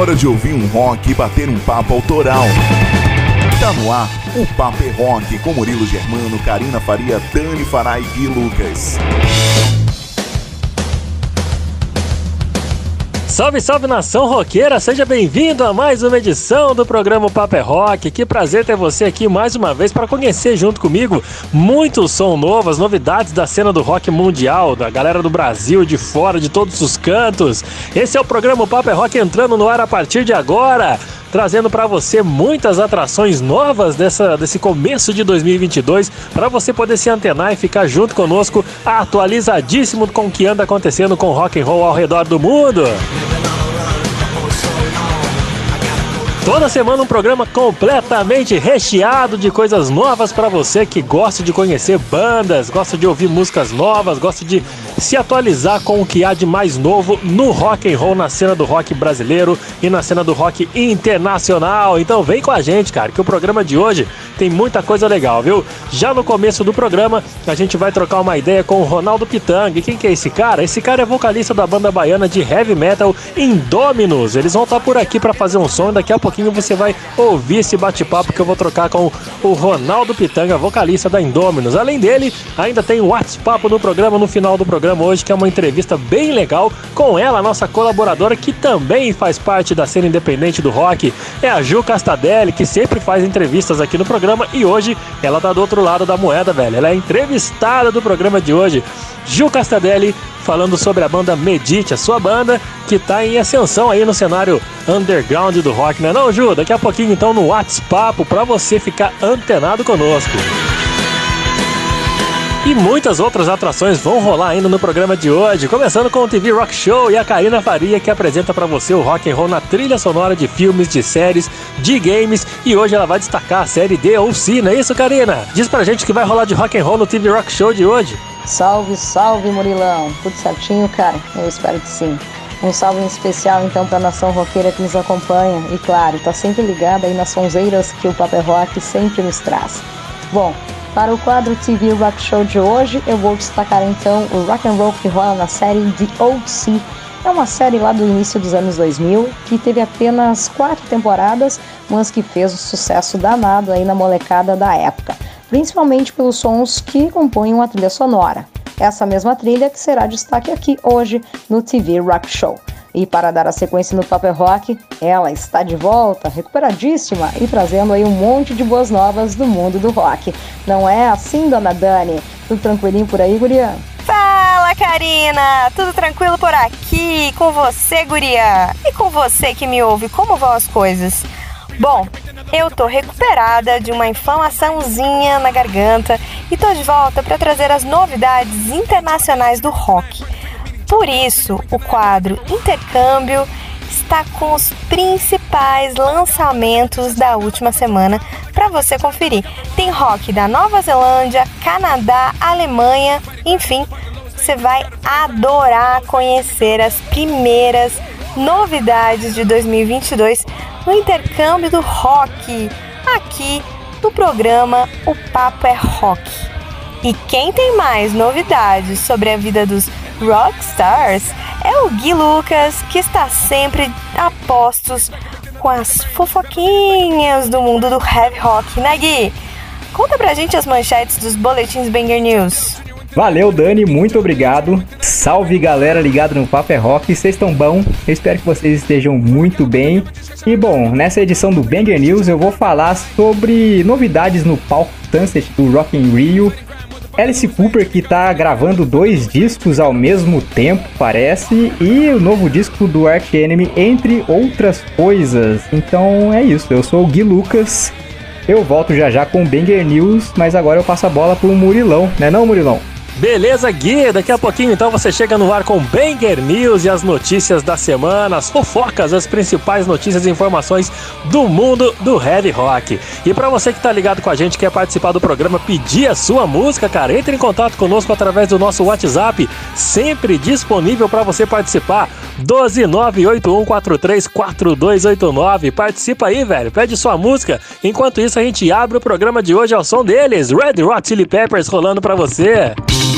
hora de ouvir um rock e bater um papo autoral. Tá no ar o Papo é Rock com Murilo Germano, Karina Faria, Dani Farai e Lucas. Salve, salve nação roqueira, seja bem-vindo a mais uma edição do programa Paper é Rock. Que prazer ter você aqui mais uma vez para conhecer junto comigo muito som novo, as novidades da cena do rock mundial, da galera do Brasil, de fora, de todos os cantos. Esse é o programa Paper é Rock entrando no ar a partir de agora trazendo para você muitas atrações novas dessa, desse começo de 2022 para você poder se antenar e ficar junto conosco, atualizadíssimo com o que anda acontecendo com rock and roll ao redor do mundo. Toda semana um programa completamente recheado de coisas novas para você que gosta de conhecer bandas, gosta de ouvir músicas novas, gosta de se atualizar com o que há de mais novo no rock and roll, na cena do rock brasileiro e na cena do rock internacional. Então vem com a gente, cara, que o programa de hoje tem muita coisa legal, viu? Já no começo do programa, a gente vai trocar uma ideia com o Ronaldo Pitang. E quem que é esse cara? Esse cara é vocalista da banda baiana de heavy metal Indominus. Eles vão estar por aqui para fazer um som daqui a pouquinho pouquinho você vai ouvir esse bate-papo que eu vou trocar com o Ronaldo Pitanga, vocalista da Indominus. Além dele, ainda tem o WhatsApp no programa, no final do programa hoje, que é uma entrevista bem legal com ela, nossa colaboradora, que também faz parte da cena independente do rock. É a Ju Castadelli, que sempre faz entrevistas aqui no programa e hoje ela tá do outro lado da moeda, velho. Ela é entrevistada do programa de hoje. Ju Castadelli falando sobre a banda Medite, a sua banda que está em ascensão aí no cenário underground do rock, né não, Ju? Daqui a pouquinho então no WhatsApp para você ficar antenado conosco. E muitas outras atrações vão rolar ainda no programa de hoje, começando com o TV Rock Show e a Karina Faria que apresenta para você o rock and roll na trilha sonora de filmes, de séries, de games e hoje ela vai destacar a série D ou C, não é isso, Karina? Diz pra gente que vai rolar de rock and roll no TV Rock Show de hoje. Salve, salve Murilão! Tudo certinho, cara? Eu espero que sim. Um salve especial então para a nação roqueira que nos acompanha e claro, tá sempre ligada aí nas sonzeiras que o Paper Rock sempre nos traz. Bom, para o quadro TV Rock Show de hoje, eu vou destacar então o rock and roll que rola na série The Old Sea. É uma série lá do início dos anos 2000 que teve apenas quatro temporadas, mas que fez um sucesso danado aí na molecada da época principalmente pelos sons que compõem a trilha sonora. Essa mesma trilha que será destaque aqui hoje no TV Rock Show. E para dar a sequência no Paper Rock, ela está de volta, recuperadíssima e trazendo aí um monte de boas novas do mundo do rock. Não é assim, dona Dani? Tudo tranquilinho por aí, guria? Fala, Karina! Tudo tranquilo por aqui? Com você, guria? E com você que me ouve, como vão as coisas? Bom, eu tô recuperada de uma inflamaçãozinha na garganta e tô de volta para trazer as novidades internacionais do rock. Por isso, o quadro Intercâmbio está com os principais lançamentos da última semana para você conferir. Tem rock da Nova Zelândia, Canadá, Alemanha, enfim, você vai adorar conhecer as primeiras novidades de 2022 no intercâmbio do rock, aqui no programa O Papo é Rock. E quem tem mais novidades sobre a vida dos rockstars é o Gui Lucas, que está sempre a postos com as fofoquinhas do mundo do heavy rock, né Gui? Conta pra gente as manchetes dos boletins Banger News. Valeu, Dani, muito obrigado. Salve galera ligado no Paper é Rock, vocês estão bom? Eu espero que vocês estejam muito bem. E bom, nessa edição do Banger News eu vou falar sobre novidades no palco Sunset do Rock in Rio. Alice Cooper que tá gravando dois discos ao mesmo tempo, parece, e o novo disco do Arch Enemy, entre outras coisas. Então é isso, eu sou o Gui Lucas. Eu volto já já com o Banger News, mas agora eu passo a bola pro Murilão, né não, Murilão? Beleza, Gui? Daqui a pouquinho então você chega no ar com Banger News e as notícias da semana, as fofocas, as principais notícias e informações do mundo do heavy rock. E para você que tá ligado com a gente, quer participar do programa, pedir a sua música, cara, entre em contato conosco através do nosso WhatsApp, sempre disponível para você participar. 12981434289. Participa aí, velho. Pede sua música. Enquanto isso, a gente abre o programa de hoje ao som deles, Red Hot Chili Peppers rolando para você. Peppers,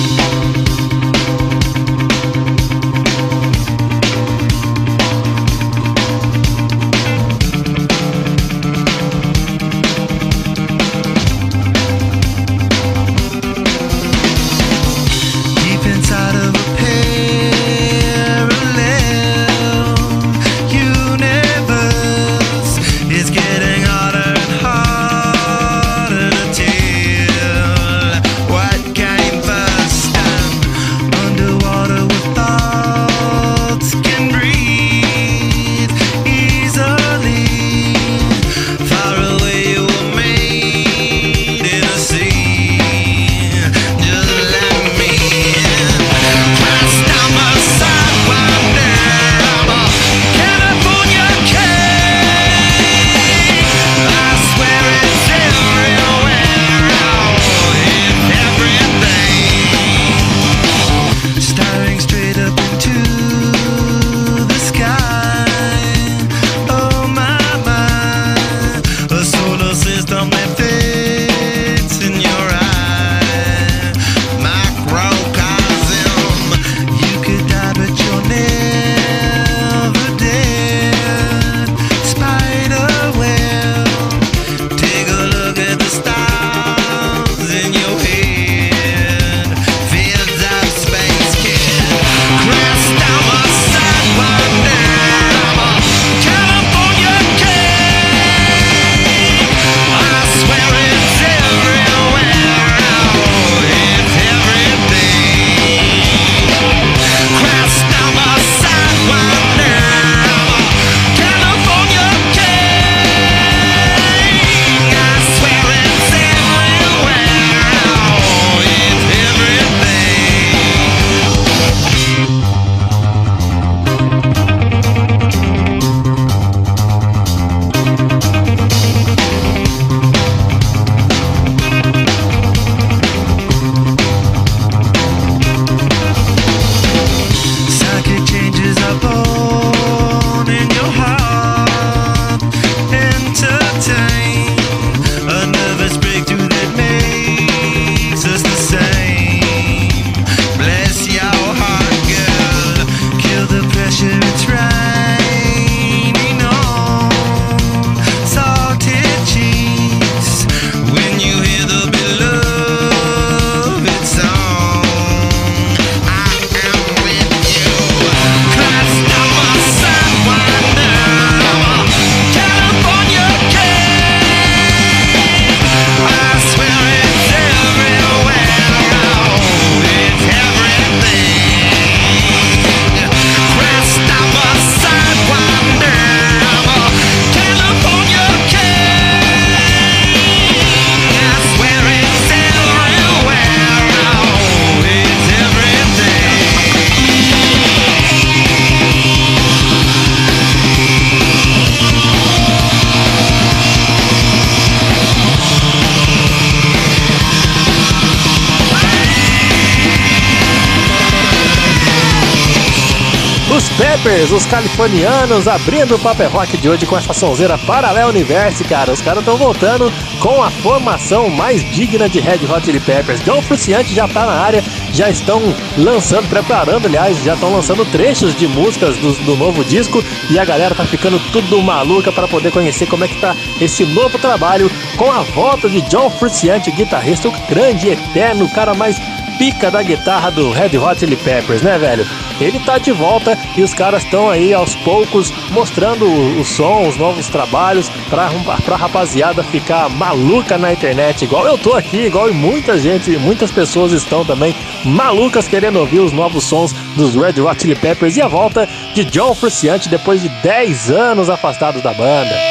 os californianos, abrindo o Paper Rock de hoje com essa sonzeira Paralel Universe, cara. Os caras estão voltando com a formação mais digna de Red Hot Chili Peppers. John Frusciante já tá na área, já estão lançando, preparando, aliás, já estão lançando trechos de músicas do, do, novo disco e a galera tá ficando tudo maluca para poder conhecer como é que tá esse novo trabalho com a volta de John Frusciante, guitarrista, o grande, eterno, cara mais pica da guitarra do Red Hot Chili Peppers, né, velho? Ele tá de volta e os caras estão aí aos poucos mostrando o, som, os novos trabalhos pra, pra rapaziada ficar maluca na internet, igual eu tô aqui, igual muita gente, muitas pessoas estão também malucas querendo ouvir os novos sons dos Red Hot Chili Peppers e a volta de John Frusciante depois de 10 anos afastado da banda.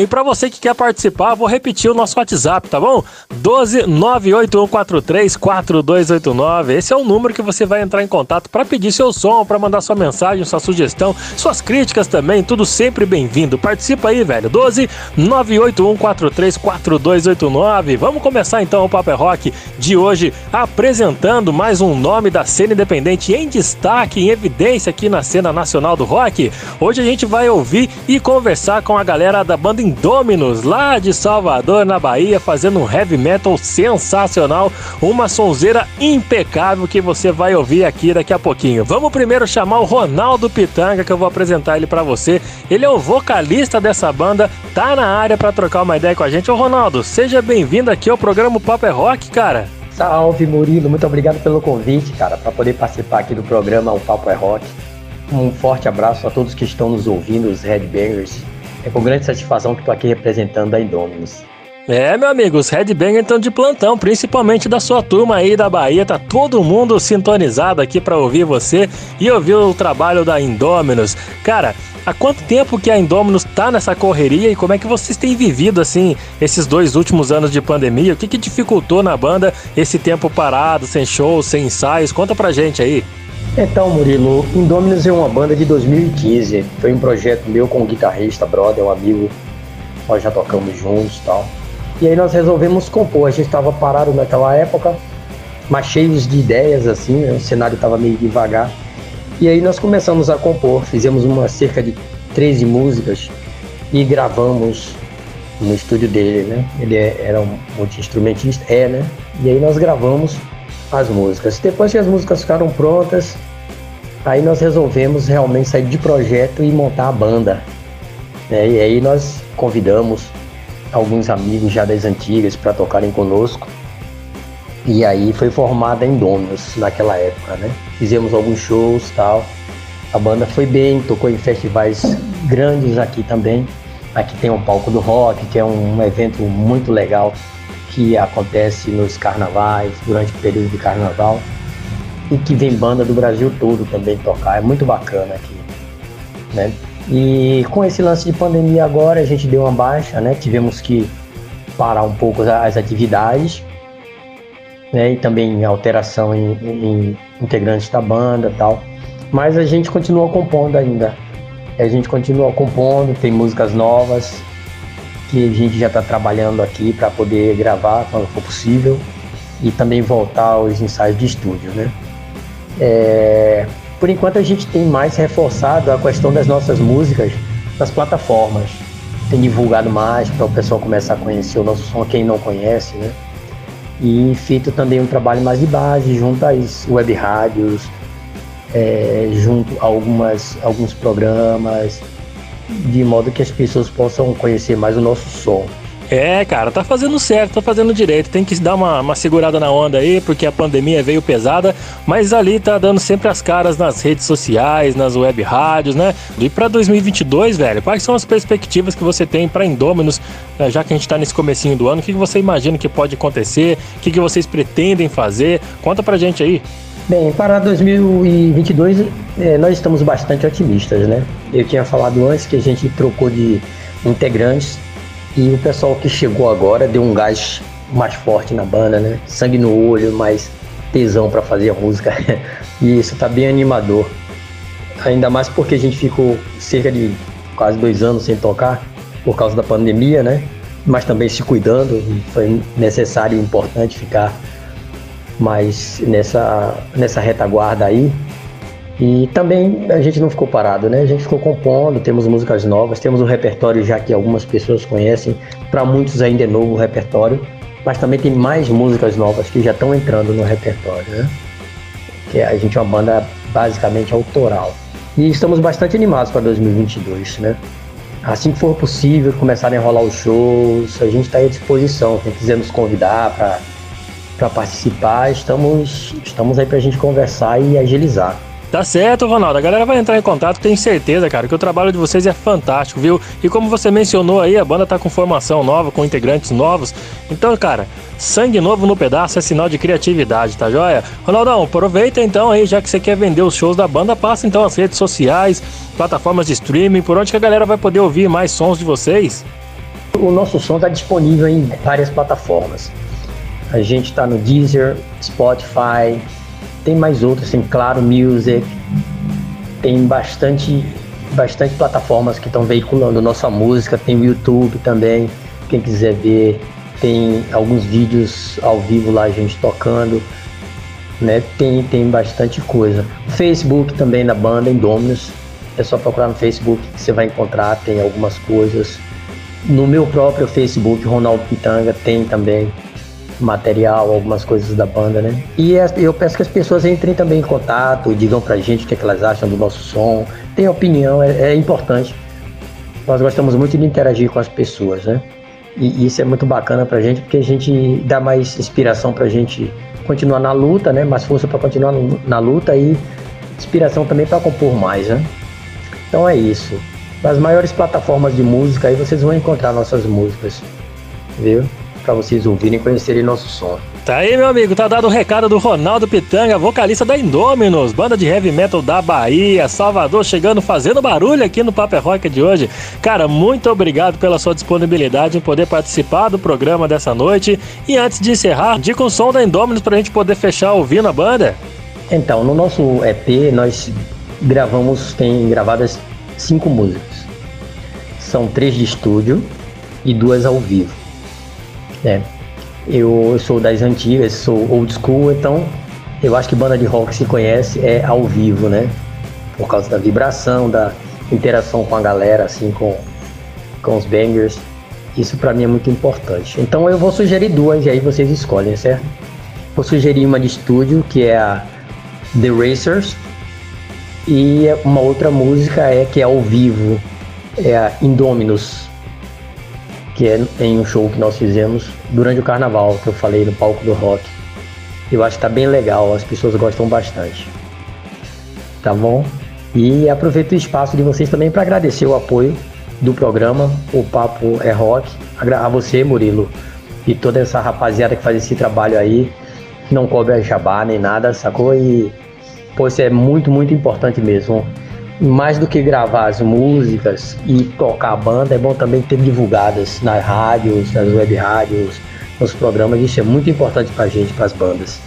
E para você que quer participar, vou repetir o nosso WhatsApp, tá bom? 12 98143 4289. Esse é o número que você vai entrar em contato para pedir seu som, para mandar sua mensagem, sua sugestão, suas críticas também, tudo sempre bem-vindo. Participa aí, velho. 12 98143 4289. Vamos começar então o Paper Rock de hoje apresentando mais um nome da cena independente em destaque, em evidência aqui na cena nacional do rock. Hoje a gente vai ouvir e conversar com a galera da banda Indominus, lá de Salvador, na Bahia, fazendo um heavy metal sensacional, uma sonzeira impecável que você vai ouvir aqui daqui a pouquinho. Vamos primeiro chamar o Ronaldo Pitanga, que eu vou apresentar ele para você. Ele é o vocalista dessa banda, tá na área para trocar uma ideia com a gente. Ô Ronaldo, seja bem-vindo aqui ao programa Pop é Rock, cara. Salve Murilo, muito obrigado pelo convite, cara, para poder participar aqui do programa O Papo é Rock. Um forte abraço a todos que estão nos ouvindo, os Headbangers. É com grande satisfação que estou aqui representando a Indominus. É, meu amigo, os Headbangers estão de plantão, principalmente da sua turma aí da Bahia. Tá todo mundo sintonizado aqui para ouvir você e ouvir o trabalho da Indominus. Cara, há quanto tempo que a Indominus tá nessa correria e como é que vocês têm vivido assim esses dois últimos anos de pandemia? O que, que dificultou na banda esse tempo parado, sem shows, sem ensaios? Conta pra gente aí. Então, Murilo, Indominus é uma banda de 2015. Foi um projeto meu com um guitarrista, brother, um amigo. Nós já tocamos juntos e tal. E aí nós resolvemos compor. A gente estava parado naquela época, mas cheios de ideias, assim, né? o cenário estava meio devagar. E aí nós começamos a compor. Fizemos uma cerca de 13 músicas e gravamos no estúdio dele, né? Ele é, era um multi-instrumentista, é, né? E aí nós gravamos as músicas. Depois que as músicas ficaram prontas, aí nós resolvemos realmente sair de projeto e montar a banda. Né? E aí nós convidamos alguns amigos já das antigas para tocarem conosco. E aí foi formada em Dominus naquela época, né? Fizemos alguns shows tal. A banda foi bem, tocou em festivais grandes aqui também. Aqui tem um palco do rock, que é um evento muito legal que acontece nos carnavais, durante o período de carnaval, e que vem banda do Brasil todo também tocar. É muito bacana aqui. Né? E com esse lance de pandemia agora, a gente deu uma baixa, né? Tivemos que parar um pouco as atividades, né? E também alteração em, em integrantes da banda tal. Mas a gente continua compondo ainda. A gente continua compondo, tem músicas novas, que a gente já está trabalhando aqui para poder gravar quando for possível e também voltar aos ensaios de estúdio, né? É, por enquanto a gente tem mais reforçado a questão das nossas músicas nas plataformas, tem divulgado mais para o pessoal começar a conhecer o nosso som, quem não conhece, né? E feito também um trabalho mais de base junto às web rádios é, junto a algumas, alguns programas, de modo que as pessoas possam conhecer mais o nosso som. É, cara, tá fazendo certo, tá fazendo direito. Tem que dar uma, uma segurada na onda aí, porque a pandemia veio pesada, mas ali tá dando sempre as caras nas redes sociais, nas web rádios, né? E pra 2022, velho, quais são as perspectivas que você tem pra Indôminos, né, já que a gente tá nesse comecinho do ano? O que, que você imagina que pode acontecer? O que, que vocês pretendem fazer? Conta pra gente aí. Bem, para 2022 é, nós estamos bastante otimistas, né? Eu tinha falado antes que a gente trocou de integrantes e o pessoal que chegou agora deu um gás mais forte na banda, né? Sangue no olho, mais tesão para fazer a música. e isso tá bem animador. Ainda mais porque a gente ficou cerca de quase dois anos sem tocar por causa da pandemia, né? Mas também se cuidando. Foi necessário e importante ficar mais nessa, nessa retaguarda aí. E também a gente não ficou parado, né? A gente ficou compondo, temos músicas novas, temos um repertório já que algumas pessoas conhecem, para muitos ainda é novo o repertório, mas também tem mais músicas novas que já estão entrando no repertório, né? Que a gente é uma banda basicamente autoral. E estamos bastante animados para 2022, né? Assim que for possível, começarem a rolar os shows, a gente está à disposição. Quem quiser nos convidar para participar, estamos, estamos aí para a gente conversar e agilizar. Tá certo, Ronaldo. A galera vai entrar em contato, tenho certeza, cara, que o trabalho de vocês é fantástico, viu? E como você mencionou aí, a banda tá com formação nova, com integrantes novos. Então, cara, sangue novo no pedaço é sinal de criatividade, tá joia? Ronaldão, aproveita então aí, já que você quer vender os shows da banda, passa então as redes sociais, plataformas de streaming, por onde que a galera vai poder ouvir mais sons de vocês? O nosso som está disponível em várias plataformas. A gente está no Deezer, Spotify, tem mais outros, tem Claro Music, tem bastante, bastante plataformas que estão veiculando nossa música, tem o YouTube também, quem quiser ver, tem alguns vídeos ao vivo lá a gente tocando, né? Tem, tem bastante coisa. Facebook também na banda, Indominus, é só procurar no Facebook que você vai encontrar, tem algumas coisas. No meu próprio Facebook, Ronaldo Pitanga, tem também material, algumas coisas da banda, né? E eu peço que as pessoas entrem também em contato, digam pra gente o que, é que elas acham do nosso som, tem opinião, é, é importante. Nós gostamos muito de interagir com as pessoas, né? E isso é muito bacana pra gente, porque a gente dá mais inspiração pra gente continuar na luta, né? Mais força para continuar na luta e inspiração também para compor mais, né? Então é isso. Nas maiores plataformas de música aí vocês vão encontrar nossas músicas, viu? Para vocês ouvirem e conhecerem nosso som. Tá aí, meu amigo, tá dado o recado do Ronaldo Pitanga, vocalista da Indominus, banda de heavy metal da Bahia, Salvador, chegando fazendo barulho aqui no Paper Rock de hoje. Cara, muito obrigado pela sua disponibilidade em poder participar do programa dessa noite. E antes de encerrar, dica um som da Indominus pra gente poder fechar ouvindo a banda. Então, no nosso EP, nós gravamos, tem gravadas cinco músicas. São três de estúdio e duas ao vivo. É. Eu, sou das antigas, sou old school, então eu acho que banda de rock se conhece é ao vivo, né? Por causa da vibração, da interação com a galera, assim, com, com os bangers. Isso para mim é muito importante. Então eu vou sugerir duas e aí vocês escolhem, certo? Vou sugerir uma de estúdio, que é a The Racers, e uma outra música é que é ao vivo, é a Indominus, que é em um show que nós fizemos durante o carnaval, que eu falei no palco do rock. Eu acho que tá bem legal, as pessoas gostam bastante. Tá bom? E aproveito o espaço de vocês também para agradecer o apoio do programa O Papo é Rock, a você, Murilo, e toda essa rapaziada que faz esse trabalho aí, não cobre a jabá nem nada, sacou? E, pô, isso é muito, muito importante mesmo mais do que gravar as músicas e tocar a banda, é bom também ter divulgadas nas rádios, nas web rádios, nos programas. Isso é muito importante pra gente, para as bandas.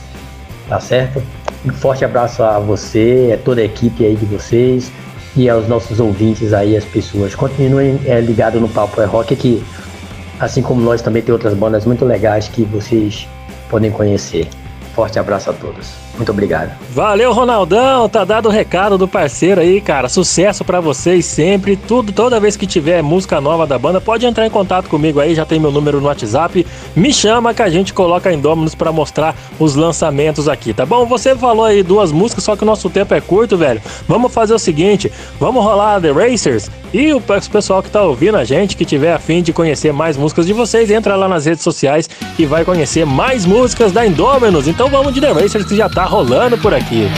Tá certo? Um forte abraço a você, a toda a equipe aí de vocês e aos nossos ouvintes aí, as pessoas. Continuem é, ligados no Papo é Rock, que assim como nós também tem outras bandas muito legais que vocês podem conhecer. Forte abraço a todos. Muito obrigado. Valeu, Ronaldão. Tá dado o recado do parceiro aí, cara. Sucesso para vocês sempre. Tudo, toda vez que tiver música nova da banda, pode entrar em contato comigo aí. Já tem meu número no WhatsApp. Me chama que a gente coloca em Dominus para mostrar os lançamentos aqui, tá bom? Você falou aí duas músicas, só que o nosso tempo é curto, velho. Vamos fazer o seguinte: vamos rolar The Racers e o pessoal que tá ouvindo a gente, que tiver afim de conhecer mais músicas de vocês, entra lá nas redes sociais e vai conhecer mais músicas da Indominus. Então vamos de The Racers que já tá rolando por aqui.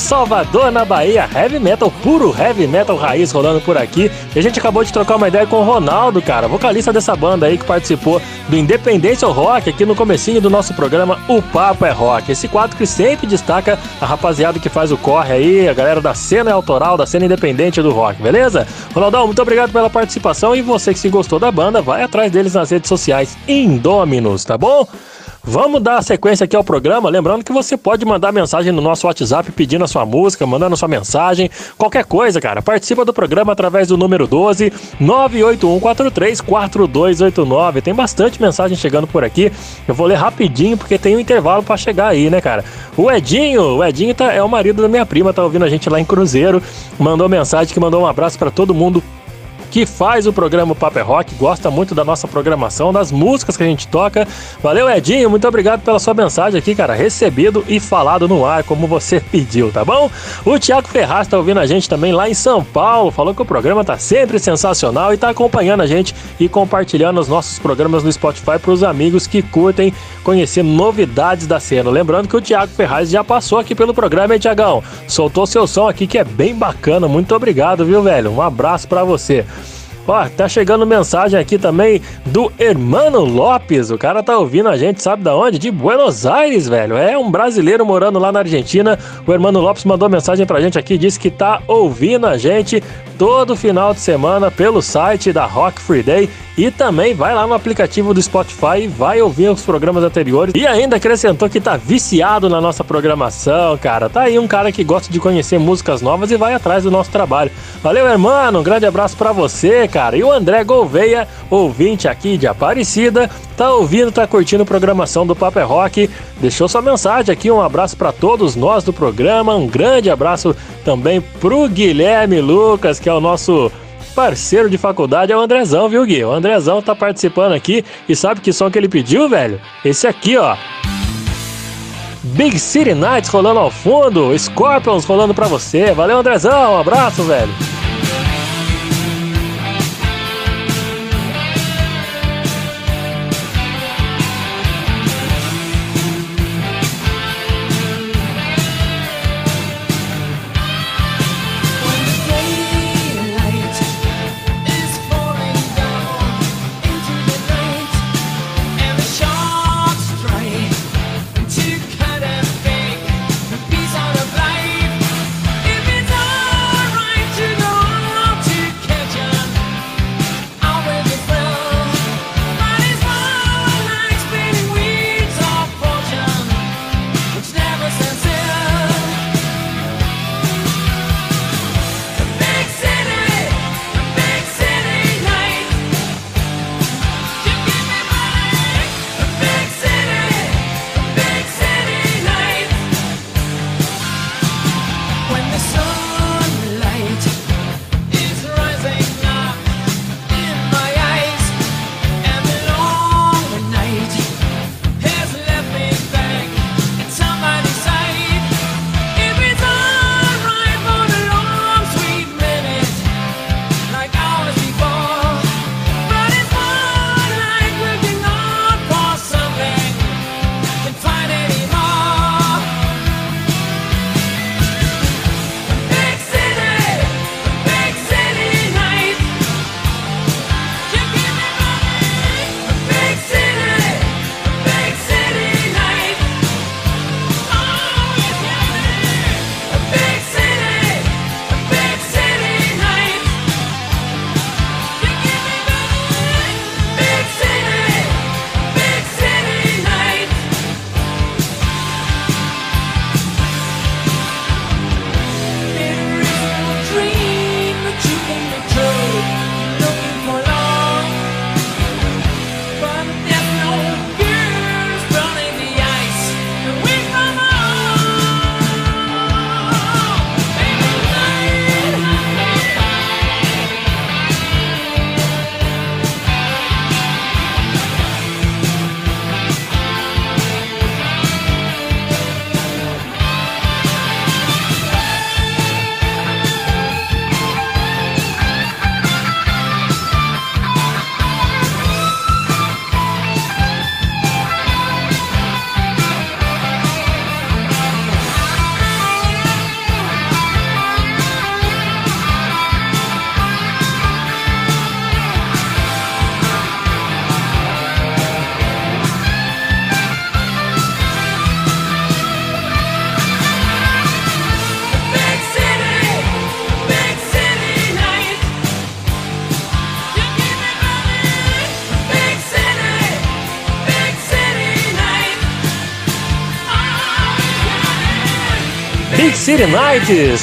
Salvador, na Bahia. Heavy metal, puro heavy metal raiz rolando por aqui. E a gente acabou de trocar uma ideia com o Ronaldo, cara, vocalista dessa banda aí que participou do Independência Rock aqui no comecinho do nosso programa O Papo é Rock. Esse quadro que sempre destaca a rapaziada que faz o corre aí, a galera da cena autoral, da cena independente do rock, beleza? Ronaldão, muito obrigado pela participação e você que se gostou da banda, vai atrás deles nas redes sociais Indominus, tá bom? Vamos dar sequência aqui ao programa, lembrando que você pode mandar mensagem no nosso WhatsApp pedindo a sua música, mandando a sua mensagem, qualquer coisa, cara. Participa do programa através do número 12 981434289. Tem bastante mensagem chegando por aqui. Eu vou ler rapidinho porque tem um intervalo para chegar aí, né, cara? O Edinho, o Edinho tá, é o marido da minha prima, tá ouvindo a gente lá em Cruzeiro. Mandou mensagem que mandou um abraço para todo mundo que faz o programa Paper é Rock, gosta muito da nossa programação, das músicas que a gente toca. Valeu, Edinho, muito obrigado pela sua mensagem aqui, cara. Recebido e falado no ar, como você pediu, tá bom? O Thiago Ferraz tá ouvindo a gente também lá em São Paulo, falou que o programa tá sempre sensacional e tá acompanhando a gente e compartilhando os nossos programas no Spotify para os amigos que curtem conhecer novidades da cena. Lembrando que o Thiago Ferraz já passou aqui pelo programa, hein, Tiagão? Soltou seu som aqui que é bem bacana. Muito obrigado, viu, velho? Um abraço para você. Ó, tá chegando mensagem aqui também do Hermano Lopes. O cara tá ouvindo a gente, sabe da onde? De Buenos Aires, velho. É um brasileiro morando lá na Argentina. O Hermano Lopes mandou mensagem pra gente aqui, disse que tá ouvindo a gente todo final de semana pelo site da Rock Free Day e também vai lá no aplicativo do Spotify e vai ouvir os programas anteriores. E ainda acrescentou que tá viciado na nossa programação, cara. Tá aí um cara que gosta de conhecer músicas novas e vai atrás do nosso trabalho. Valeu, irmão. Um grande abraço para você, cara. E o André Gouveia, ouvinte aqui de Aparecida, tá ouvindo, tá curtindo programação do Paper é Rock. Deixou sua mensagem aqui. Um abraço para todos nós do programa. Um grande abraço também pro Guilherme Lucas, que é o nosso parceiro de faculdade, é o Andrezão, viu, Gui? O Andrezão tá participando aqui e sabe que som que ele pediu, velho? Esse aqui, ó. Big City Nights rolando ao fundo, Scorpions rolando pra você. Valeu, Andrezão, um abraço, velho.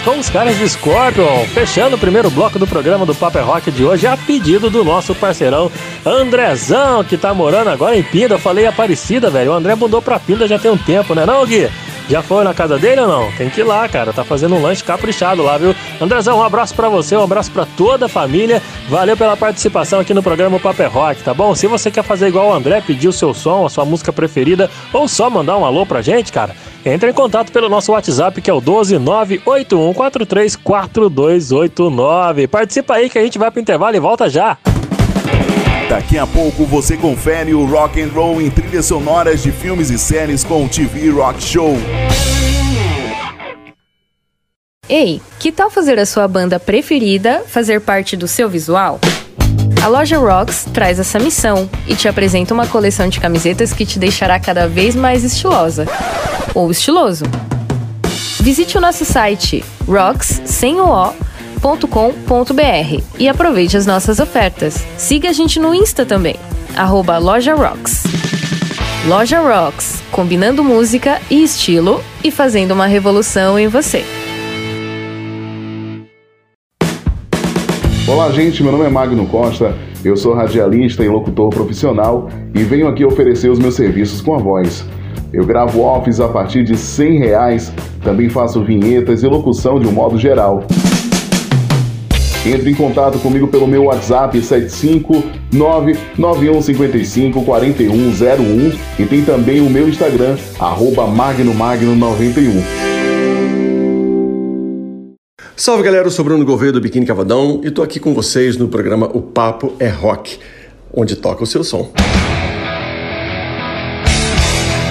Com os caras de Scorpion, fechando o primeiro bloco do programa do Paper Rock de hoje, a pedido do nosso parceirão Andrezão, que tá morando agora em Pinda. Eu falei Aparecida, velho. O André mudou pra Pinda já tem um tempo, né, não, Gui? Já foi na casa dele ou não? Tem que ir lá, cara. Tá fazendo um lanche caprichado lá, viu? Andrezão, um abraço para você, um abraço para toda a família. Valeu pela participação aqui no programa Paper Rock, tá bom? Se você quer fazer igual o André, pedir o seu som, a sua música preferida, ou só mandar um alô pra gente, cara, entre em contato pelo nosso WhatsApp que é o 12981434289. Participa aí que a gente vai pro intervalo e volta já. Daqui a pouco você confere o rock and roll em trilhas sonoras de filmes e séries com o TV Rock Show. Ei, que tal fazer a sua banda preferida fazer parte do seu visual? A loja Rocks traz essa missão e te apresenta uma coleção de camisetas que te deixará cada vez mais estilosa ou estiloso. Visite o nosso site rocks sem o e aproveite as nossas ofertas. Siga a gente no Insta também, arroba Loja Rocks. Loja Rocks, combinando música e estilo e fazendo uma revolução em você. Olá, gente. Meu nome é Magno Costa. Eu sou radialista e locutor profissional e venho aqui oferecer os meus serviços com a voz. Eu gravo offs a partir de 100 reais, também faço vinhetas e locução de um modo geral. Entre em contato comigo pelo meu WhatsApp 75991554101 e tem também o meu Instagram, arroba magnomagno91. Salve galera, eu sou Bruno Gouveia do Biquíni Cavadão e tô aqui com vocês no programa O Papo é Rock, onde toca o seu som.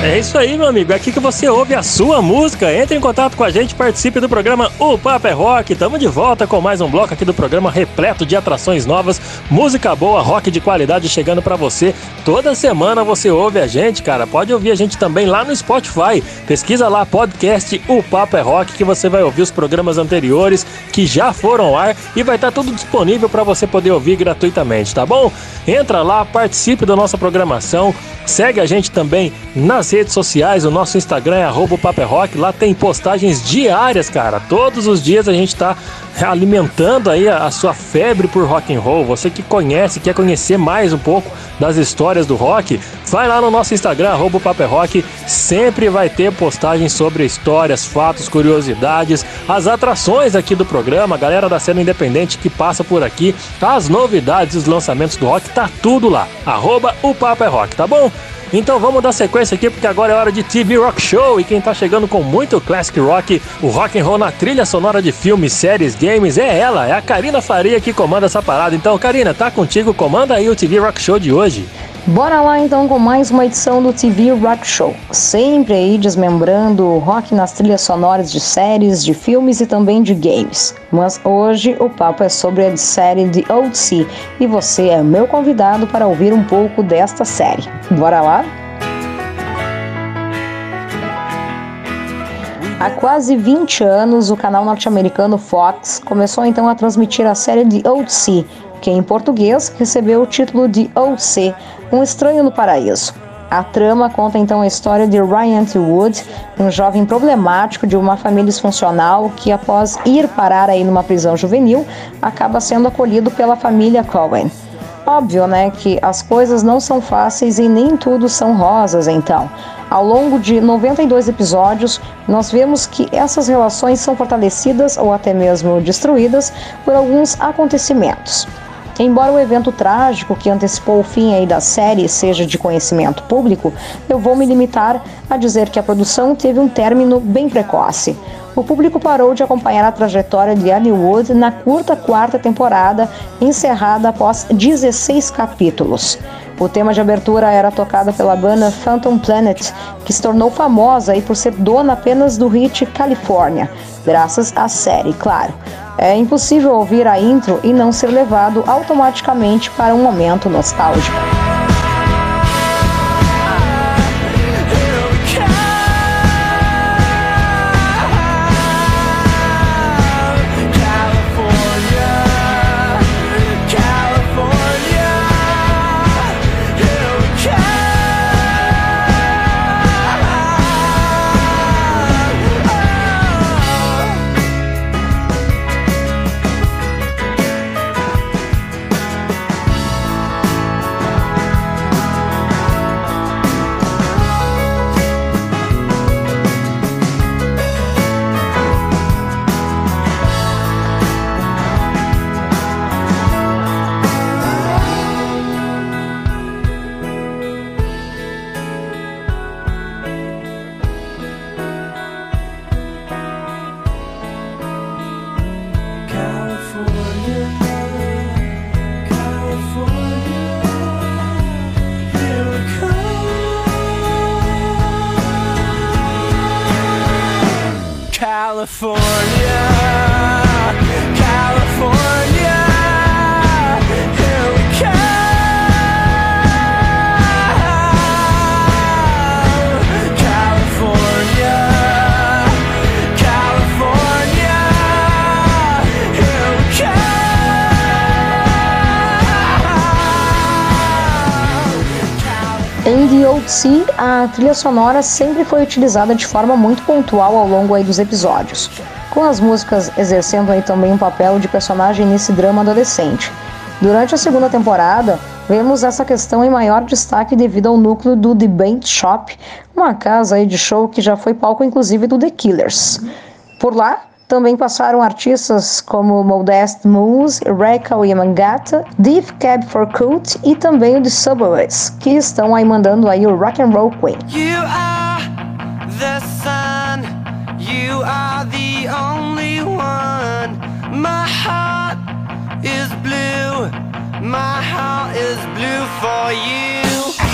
É isso aí, meu amigo. É aqui que você ouve a sua música. Entre em contato com a gente, participe do programa O Papo é Rock. Tamo de volta com mais um bloco aqui do programa repleto de atrações novas, música boa, rock de qualidade chegando para você. Toda semana você ouve a gente, cara. Pode ouvir a gente também lá no Spotify. Pesquisa lá podcast O Papo é Rock que você vai ouvir os programas anteriores que já foram ao ar e vai estar tá tudo disponível para você poder ouvir gratuitamente, tá bom? Entra lá, participe da nossa programação. Segue a gente também nas redes sociais, o nosso Instagram é arroba Rock, lá tem postagens diárias, cara. Todos os dias a gente está alimentando aí a, a, sua febre por rock and roll. Você que conhece, quer conhecer mais um pouco das histórias do rock, vai lá no nosso Instagram, arroba Rock, sempre vai ter postagens sobre histórias, fatos, curiosidades, as atrações aqui do programa, a galera da cena independente que passa por aqui, as novidades, os lançamentos do rock, tá tudo lá. Arroba o Papo é Rock, tá bom? Então vamos dar sequência aqui porque agora é hora de TV Rock Show e quem tá chegando com muito classic rock, o rock and roll na trilha sonora de filmes, séries, games, é ela, é a Karina Faria que comanda essa parada. Então, Karina, tá contigo, comanda aí o TV Rock Show de hoje. Bora lá então com mais uma edição do TV Rock Show. Sempre aí desmembrando o rock nas trilhas sonoras de séries, de filmes e também de games. Mas hoje o papo é sobre a série The Old Sea e você é meu convidado para ouvir um pouco desta série. Bora lá? Há quase 20 anos, o canal norte-americano Fox começou então a transmitir a série Old Sea, que em português recebeu o título de OC, Um Estranho no Paraíso. A trama conta então a história de Ryan T. Wood, um jovem problemático de uma família disfuncional que, após ir parar aí numa prisão juvenil, acaba sendo acolhido pela família Cohen. Óbvio, né, que as coisas não são fáceis e nem tudo são rosas, então. Ao longo de 92 episódios, nós vemos que essas relações são fortalecidas ou até mesmo destruídas por alguns acontecimentos. Embora o evento trágico que antecipou o fim da série seja de conhecimento público, eu vou me limitar a dizer que a produção teve um término bem precoce. O público parou de acompanhar a trajetória de Annie Wood na curta quarta temporada, encerrada após 16 capítulos. O tema de abertura era tocado pela banda Phantom Planet, que se tornou famosa aí por ser dona apenas do hit California, graças à série, claro. É impossível ouvir a intro e não ser levado automaticamente para um momento nostálgico. California, Sea, a trilha sonora sempre foi utilizada de forma muito pontual ao longo aí dos episódios, com as músicas exercendo aí também um papel de personagem nesse drama adolescente. Durante a segunda temporada, vemos essa questão em maior destaque devido ao núcleo do The Bait Shop, uma casa aí de show que já foi palco inclusive do The Killers. Por lá, também passaram artistas como Modest Moose, Reka Yamagata, Deep Cab for Cult e também o The Subways, que estão aí mandando aí o Rock and Roll Queen. You are the sun, you are the only one. My heart is blue, my heart is blue for you.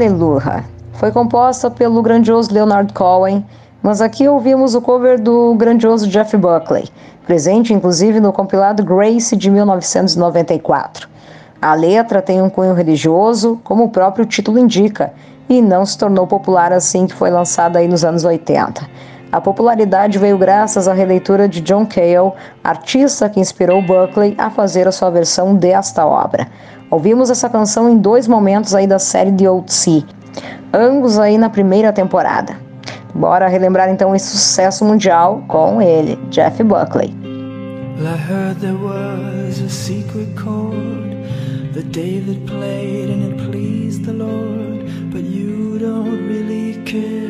Aleluia. Foi composta pelo grandioso Leonard Cohen, mas aqui ouvimos o cover do grandioso Jeff Buckley, presente inclusive no compilado Grace de 1994. A letra tem um cunho religioso, como o próprio título indica, e não se tornou popular assim que foi lançada aí nos anos 80. A popularidade veio graças à releitura de John Cale, artista que inspirou Buckley a fazer a sua versão desta obra. Ouvimos essa canção em dois momentos aí da série The Old Sea, ambos aí na primeira temporada. Bora relembrar então esse sucesso mundial com ele, Jeff Buckley. I heard there was a secret chord that David played and it pleased the Lord, but you don't really care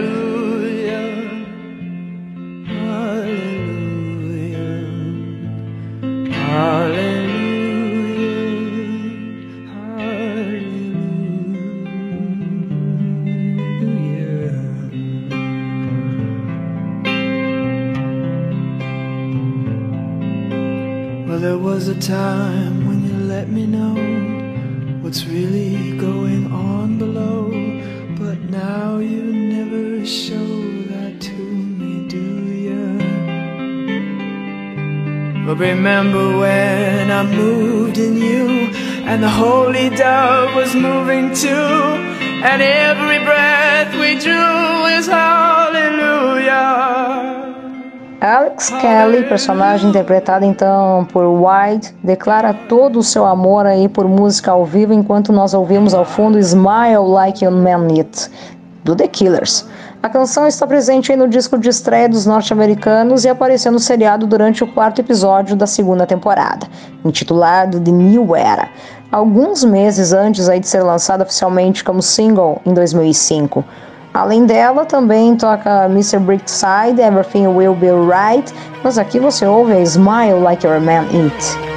Well, there was a time when you let me know what's really going on below, but now you never show But remember when I moved in you, and the holy dove was moving too, and every breath we drew is hallelujah. Alex Kelly, personagem interpretado então por White, declara todo o seu amor aí por música ao vivo enquanto nós ouvimos ao fundo Smile Like You Meant It, do The Killers. A canção está presente no disco de estreia dos norte-americanos e apareceu no seriado durante o quarto episódio da segunda temporada, intitulado The New Era, alguns meses antes de ser lançada oficialmente como single em 2005. Além dela, também toca Mr. Brickside, Everything Will Be Right, mas aqui você ouve a Smile Like Your Man It.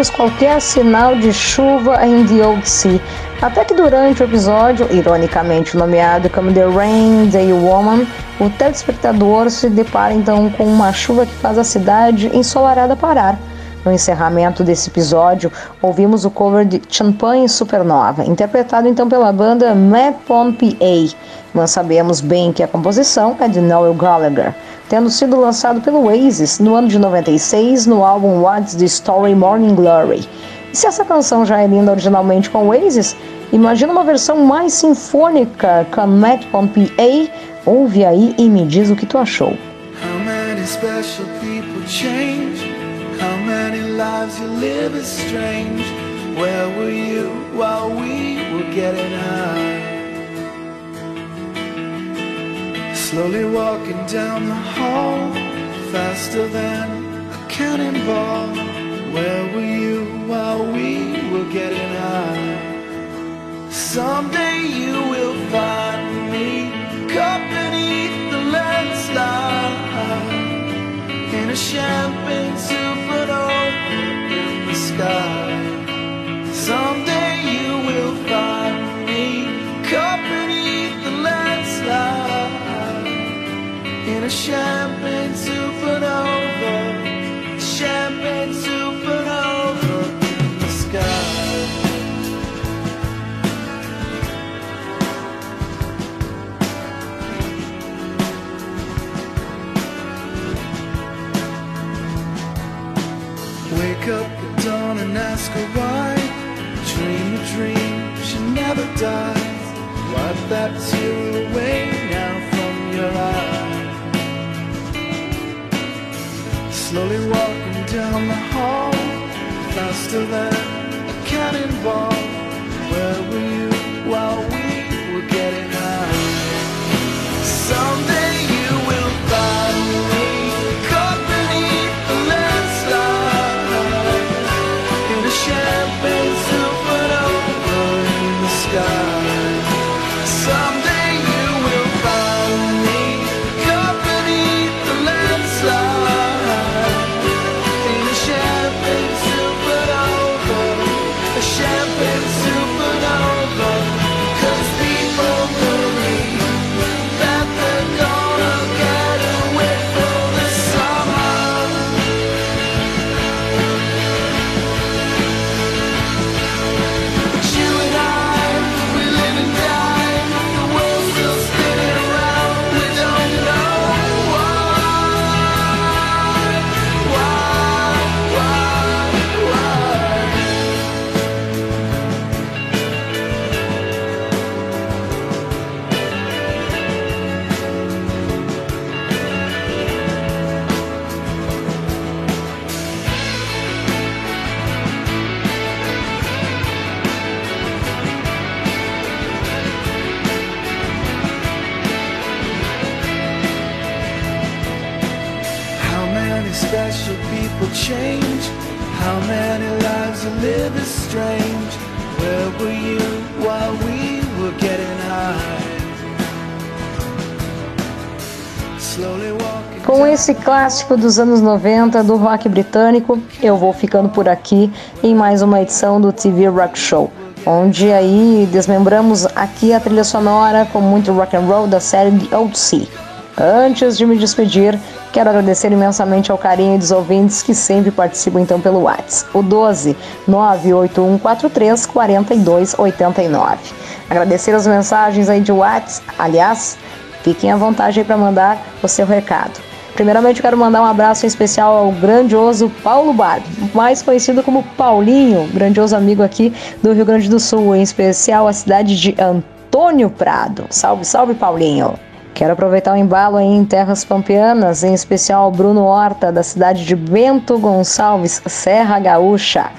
Tivemos qualquer sinal de chuva em The Old Sea. Até que durante o episódio, ironicamente nomeado como The Rain Day Woman, o telespectador se depara então com uma chuva que faz a cidade ensolarada parar. No encerramento desse episódio, ouvimos o cover de Champagne Supernova, interpretado então pela banda Mapon PA, mas sabemos bem que a composição é de Noel Gallagher, tendo sido lançado pelo Oasis no ano de 96 no álbum What's the Story Morning Glory. E se essa canção já é linda originalmente com Oasis, imagina uma versão mais sinfônica com Mapon PA. Ouve aí e me diz o que tu achou. How Slowly walking down the hall, faster than a cannonball. Where were you while we were getting high? Someday you will find me caught beneath the landslide in a champagne supernova in the sky. Someday you will find in a champagne supernova, champagne supernova in the sky. Wake up at dawn and ask her why. Dream a dream, she never dies. Wipe that tear away now from your eye. Slowly walking down the hall, faster than a cannonball. Where were you while we clássico dos anos 90 do rock britânico, eu vou ficando por aqui em mais uma edição do TV Rock Show, onde aí desmembramos aqui a trilha sonora com muito rock and roll da série The Old Sea. Antes de me despedir, quero agradecer imensamente ao carinho dos ouvintes que sempre participam então pelo WhatsApp, o 12 98143 4289. Agradecer as mensagens aí de WhatsApp, aliás, fiquem à vontade aí para mandar o seu recado. Primeiramente, eu quero mandar um abraço em especial ao grandioso Paulo Barbie, mais conhecido como Paulinho, grandioso amigo aqui do Rio Grande do Sul, em especial a cidade de Antônio Prado. Salve, salve, Paulinho! Quero aproveitar o embalo aí em terras pampeanas, em especial ao Bruno Horta, da cidade de Bento Gonçalves, Serra Gaúcha.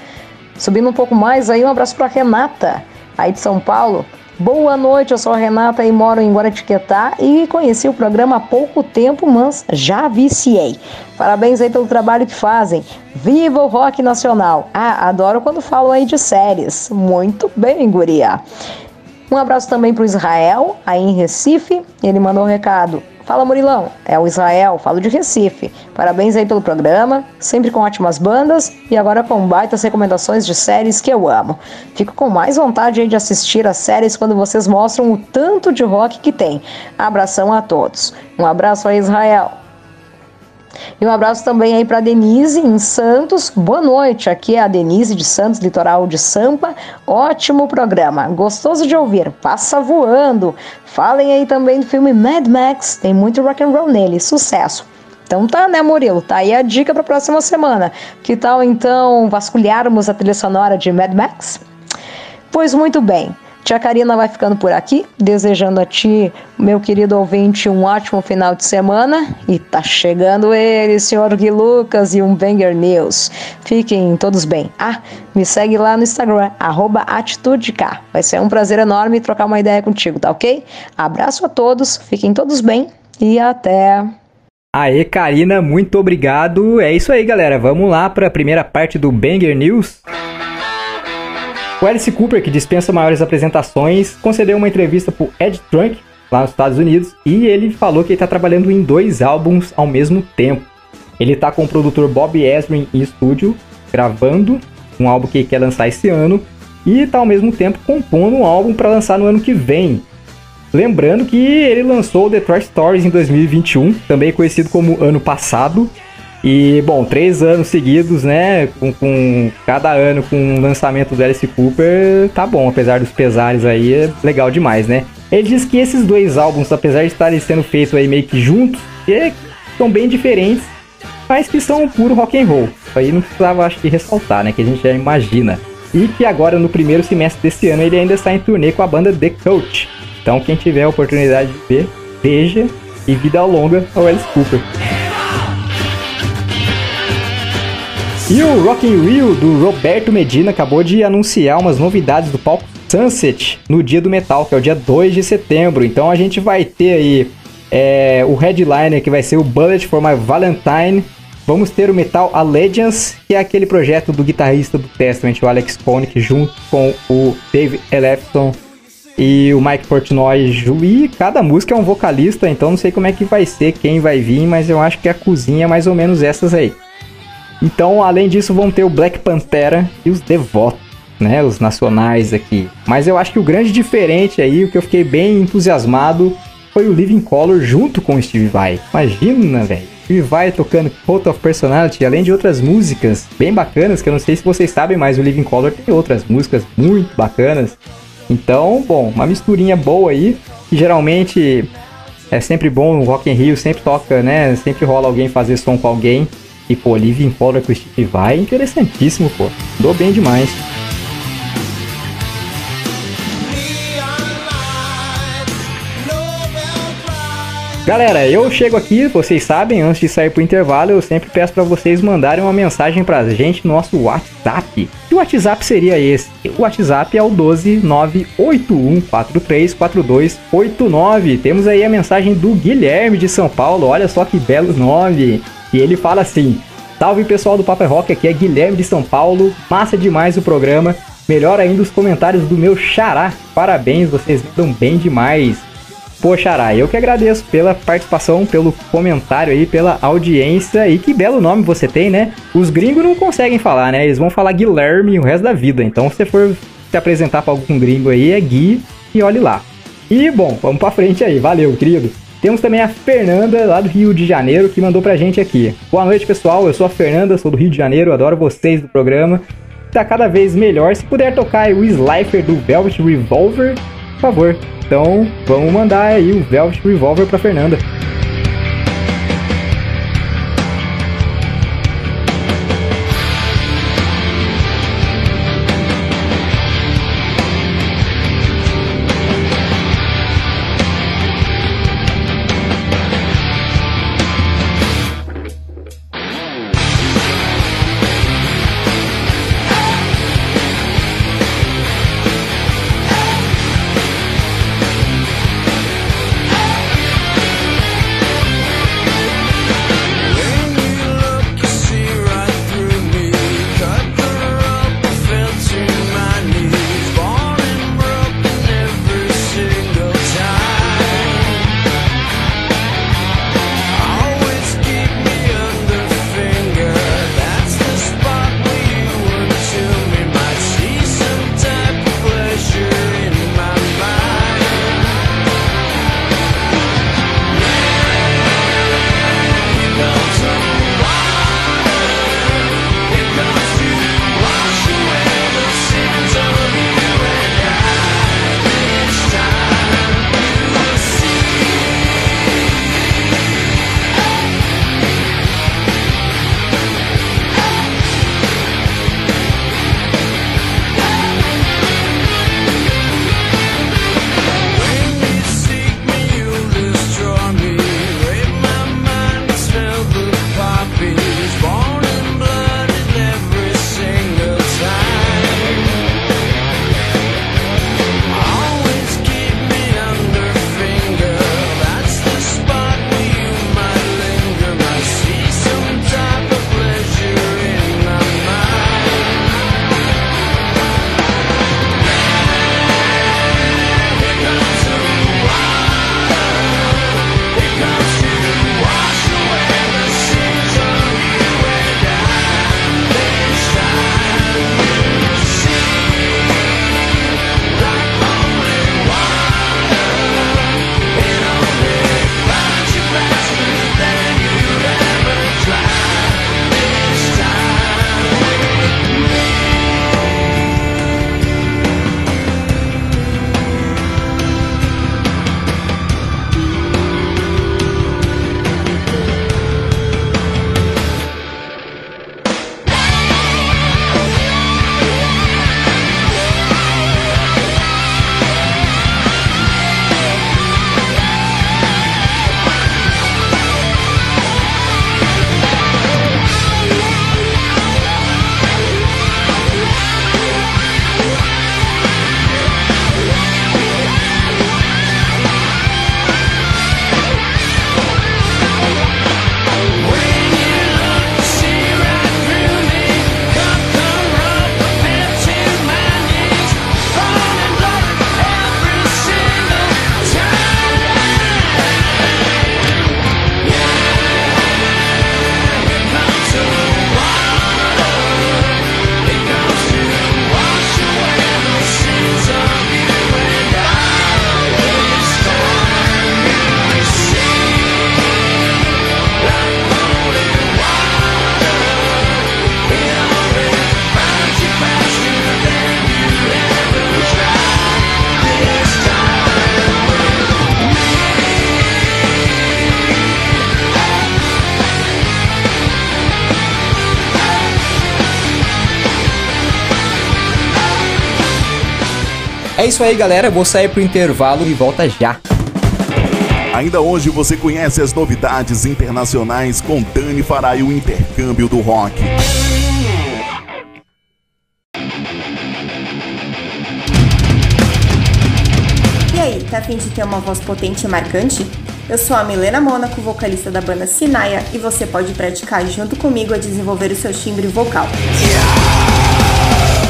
Subindo um pouco mais aí, um abraço para Renata, aí de São Paulo. Boa noite, eu sou a Renata e moro em Guaratiquetá e conheci o programa há pouco tempo, mas já viciei. Parabéns aí pelo trabalho que fazem. Viva o rock nacional! Ah, adoro quando falam aí de séries. Muito bem, guria. Um abraço também para o Israel, aí em Recife. Ele mandou um recado. Fala Murilão, é o Israel, falo de Recife. Parabéns aí pelo programa, sempre com ótimas bandas e agora com baitas recomendações de séries que eu amo. Fico com mais vontade aí de assistir as séries quando vocês mostram o tanto de rock que tem. Abração a todos. Um abraço a Israel. E um abraço também aí para Denise em Santos. Boa noite. Aqui é a Denise de Santos, litoral de Sampa. Ótimo programa. Gostoso de ouvir. Passa voando. Falem aí também do filme Mad Max. Tem muito rock and roll nele. Sucesso. Então tá, né, Murilo? Tá aí a dica para a próxima semana. Que tal então vasculharmos a trilha sonora de Mad Max? Pois muito bem. Tia Karina vai ficando por aqui, desejando a ti, meu querido ouvinte, um ótimo final de semana. E tá chegando ele, senhor Gui Lucas e um Banger News. Fiquem todos bem. Ah, me segue lá no Instagram, AtitudeK. Vai ser um prazer enorme trocar uma ideia contigo, tá ok? Abraço a todos, fiquem todos bem e até. Aê, Karina, muito obrigado. É isso aí, galera. Vamos lá para a primeira parte do Banger News. O Alice Cooper, que dispensa maiores apresentações, concedeu uma entrevista pro Ed Trunk, lá nos Estados Unidos, e ele falou que ele está trabalhando em dois álbuns ao mesmo tempo. Ele está com o produtor Bob Ezrin em estúdio, gravando um álbum que ele quer lançar esse ano, e está ao mesmo tempo compondo um álbum para lançar no ano que vem. Lembrando que ele lançou Detroit Stories em 2021, também conhecido como ano passado, e, bom, três anos seguidos, né? Com, com cada ano com o lançamento do Alice Cooper, tá bom, apesar dos pesares aí, é legal demais, né? Ele diz que esses dois álbuns, apesar de estarem sendo feitos aí meio que juntos, é, são bem diferentes, mas que são puro rock and roll. Isso aí não precisava, acho que, ressaltar, né? Que a gente já imagina. E que agora, no primeiro semestre desse ano, ele ainda está em turnê com a banda The Coach. Então, quem tiver a oportunidade de ver, veja e vida longa ao Alice Cooper. E o Rock in Rio do Roberto Medina acabou de anunciar umas novidades do palco Sunset no dia do metal, que é o dia 2 de setembro. Então a gente vai ter aí é, o headliner que vai ser o Bullet for My Valentine. Vamos ter o Metal Allegiance, que é aquele projeto do guitarrista do Testament, o Alex Koenig, junto com o Dave Ellefson e o Mike Portnoy. E cada música é um vocalista, então não sei como é que vai ser, quem vai vir, mas eu acho que a cozinha é mais ou menos essas aí. Então, além disso, vão ter o Black Pantera e os Devotos, né? Os nacionais aqui. Mas eu acho que o grande diferente aí, o que eu fiquei bem entusiasmado, foi o Living Color junto com o Steve Vai. Imagina, velho. Steve Vai tocando Cult of Personality, além de outras músicas bem bacanas, que eu não sei se vocês sabem, mas o Living Color tem outras músicas muito bacanas. Então, bom, uma misturinha boa aí, que geralmente é sempre bom, o Rock in Rio sempre toca, né? Sempre rola alguém fazer som com alguém. E, pô, Living Color com o Steve Vai, interessantíssimo, pô. Dou bem demais. Galera, eu chego aqui, vocês sabem, antes de sair pro intervalo, eu sempre peço para vocês mandarem uma mensagem pra gente no nosso WhatsApp. Que WhatsApp seria esse? O WhatsApp é o 12981434289. Temos aí a mensagem do Guilherme de São Paulo. Olha só que belo nome. E ele fala assim: Salve pessoal do Paper Rock, aqui é Guilherme de São Paulo. Massa demais o programa. Melhor ainda os comentários do meu xará. Parabéns, vocês mandam bem demais. Pô, eu que agradeço pela participação, pelo comentário aí, pela audiência. E que belo nome você tem, né? Os gringos não conseguem falar, né? Eles vão falar Guilherme o resto da vida. Então, se você for se apresentar para algum gringo aí, é Gui e olhe lá. E, bom, vamos pra frente aí. Valeu, querido. Temos também a Fernanda, lá do Rio de Janeiro, que mandou pra gente aqui. Boa noite, pessoal. Eu sou a Fernanda, sou do Rio de Janeiro, adoro vocês do programa. Tá cada vez melhor. Se puder tocar o Slifer do Velvet Revolver, por favor. Então, vamos mandar aí o Velvet Revolver pra Fernanda. Isso aí, galera. Eu vou sair pro intervalo e volta já. Ainda hoje você conhece as novidades internacionais com Dani Farai, o intercâmbio do rock. E aí, tá afim de ter uma voz potente e marcante? Eu sou a Milena Mônaco, vocalista da banda Sinaia, e você pode praticar junto comigo a desenvolver o seu timbre vocal.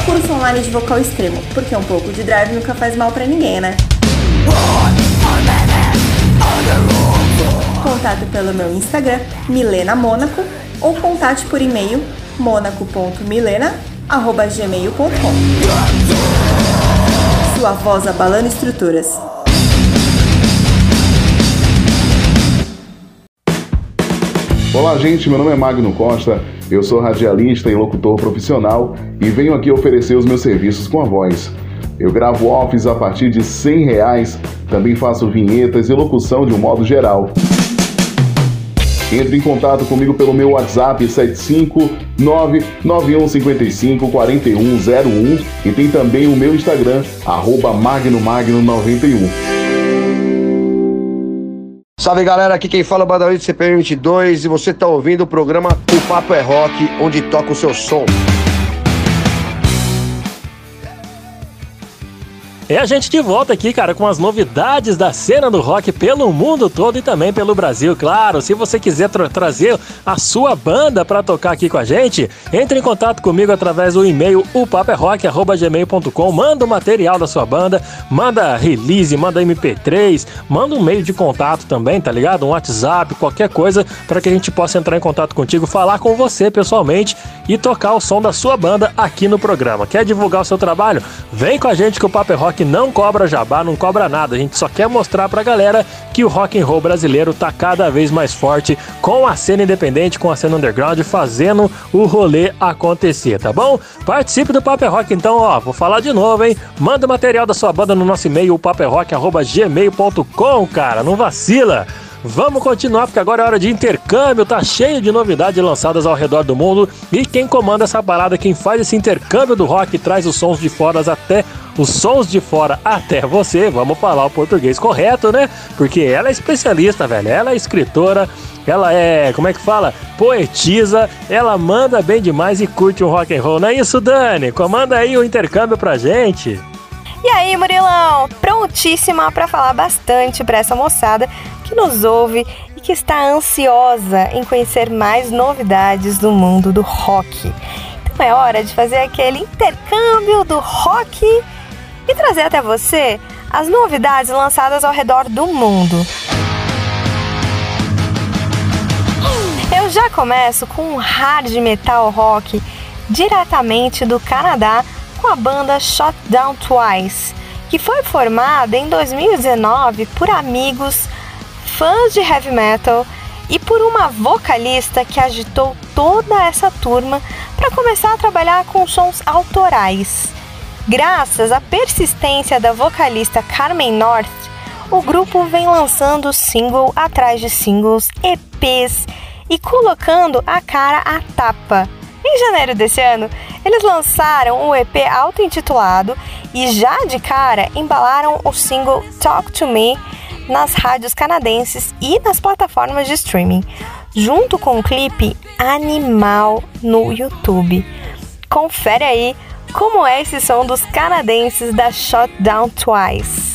Curso online de vocal extremo, porque um pouco de drive nunca faz mal pra ninguém, né? Contato pelo meu Instagram, Milena Mônaco, ou contate por e-mail monaco.milena.gmail.com Sua voz abalando estruturas. Olá, gente. Meu nome é Magno Costa. Eu sou radialista e locutor profissional e venho aqui oferecer os meus serviços com a voz. Eu gravo offs a partir de 100 reais, também faço vinhetas e locução de um modo geral. Entre em contato comigo pelo meu WhatsApp 75991554101 e tem também o meu Instagram, arroba magnomagno91. Salve galera, aqui quem fala é o Badalito CPM 22 e você tá ouvindo o programa O Papo é Rock, onde toca o seu som. É a gente de volta aqui, cara, com as novidades da cena do rock pelo mundo todo e também pelo Brasil, claro. Se você quiser tra trazer a sua banda para tocar aqui com a gente, entre em contato comigo através do e-mail upaperrock@gmail.com. Manda o material da sua banda, manda release, manda MP3, manda um meio de contato também, tá ligado? Um WhatsApp, qualquer coisa para que a gente possa entrar em contato contigo, falar com você pessoalmente e tocar o som da sua banda aqui no programa. Quer divulgar o seu trabalho? Vem com a gente que o Paper Rock não cobra jabá, não cobra nada. A gente só quer mostrar pra galera que o rock and roll brasileiro tá cada vez mais forte com a cena independente, com a cena underground, fazendo o rolê acontecer, tá bom? Participe do Paper Rock então, ó, vou falar de novo, hein? Manda o material da sua banda no nosso e-mail, paperrock.gmail.com, cara, não vacila! Vamos continuar porque agora é hora de intercâmbio, tá cheio de novidades lançadas ao redor do mundo e quem comanda essa parada, quem faz esse intercâmbio do rock traz os sons de fora até os sons de fora até você. Vamos falar o português correto, né? Porque ela é especialista, velho. Ela é escritora, ela é, como é que fala? Poetisa, ela manda bem demais e curte um rock and roll. Não é isso, Dani? Comanda aí o intercâmbio pra gente. E aí, Murilão? Prontíssima para falar bastante para essa moçada que nos ouve e que está ansiosa em conhecer mais novidades do mundo do rock. Então é hora de fazer aquele intercâmbio do rock e trazer até você as novidades lançadas ao redor do mundo. Eu já começo com um hard metal rock diretamente do Canadá com a banda Shot Down Twice, que foi formada em 2019 por amigos fãs de heavy metal e por uma vocalista que agitou toda essa turma para começar a trabalhar com sons autorais. Graças à persistência da vocalista Carmen North, o grupo vem lançando single atrás de singles, EPs e colocando a cara à tapa. Em janeiro desse ano, eles lançaram um EP auto-intitulado e já de cara embalaram o single Talk to Me nas rádios canadenses e nas plataformas de streaming, junto com um clipe animal no YouTube. Confere aí como é esse som dos canadenses da Shot Down Twice.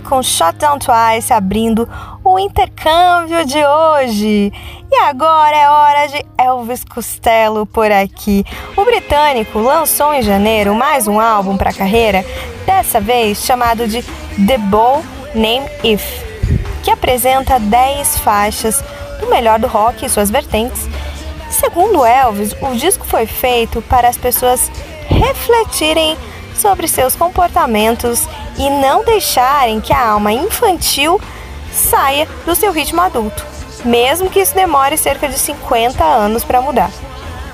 Me com Shutdown Twice abrindo o intercâmbio de hoje. E agora é hora de Elvis Costello por aqui. O britânico lançou em janeiro mais um álbum para a carreira, dessa vez chamado de The Bow Name If, que apresenta 10 faixas do melhor do rock e suas vertentes. Segundo Elvis, o disco foi feito para as pessoas refletirem sobre seus comportamentos e não deixarem que a alma infantil saia do seu ritmo adulto, mesmo que isso demore cerca de 50 anos para mudar.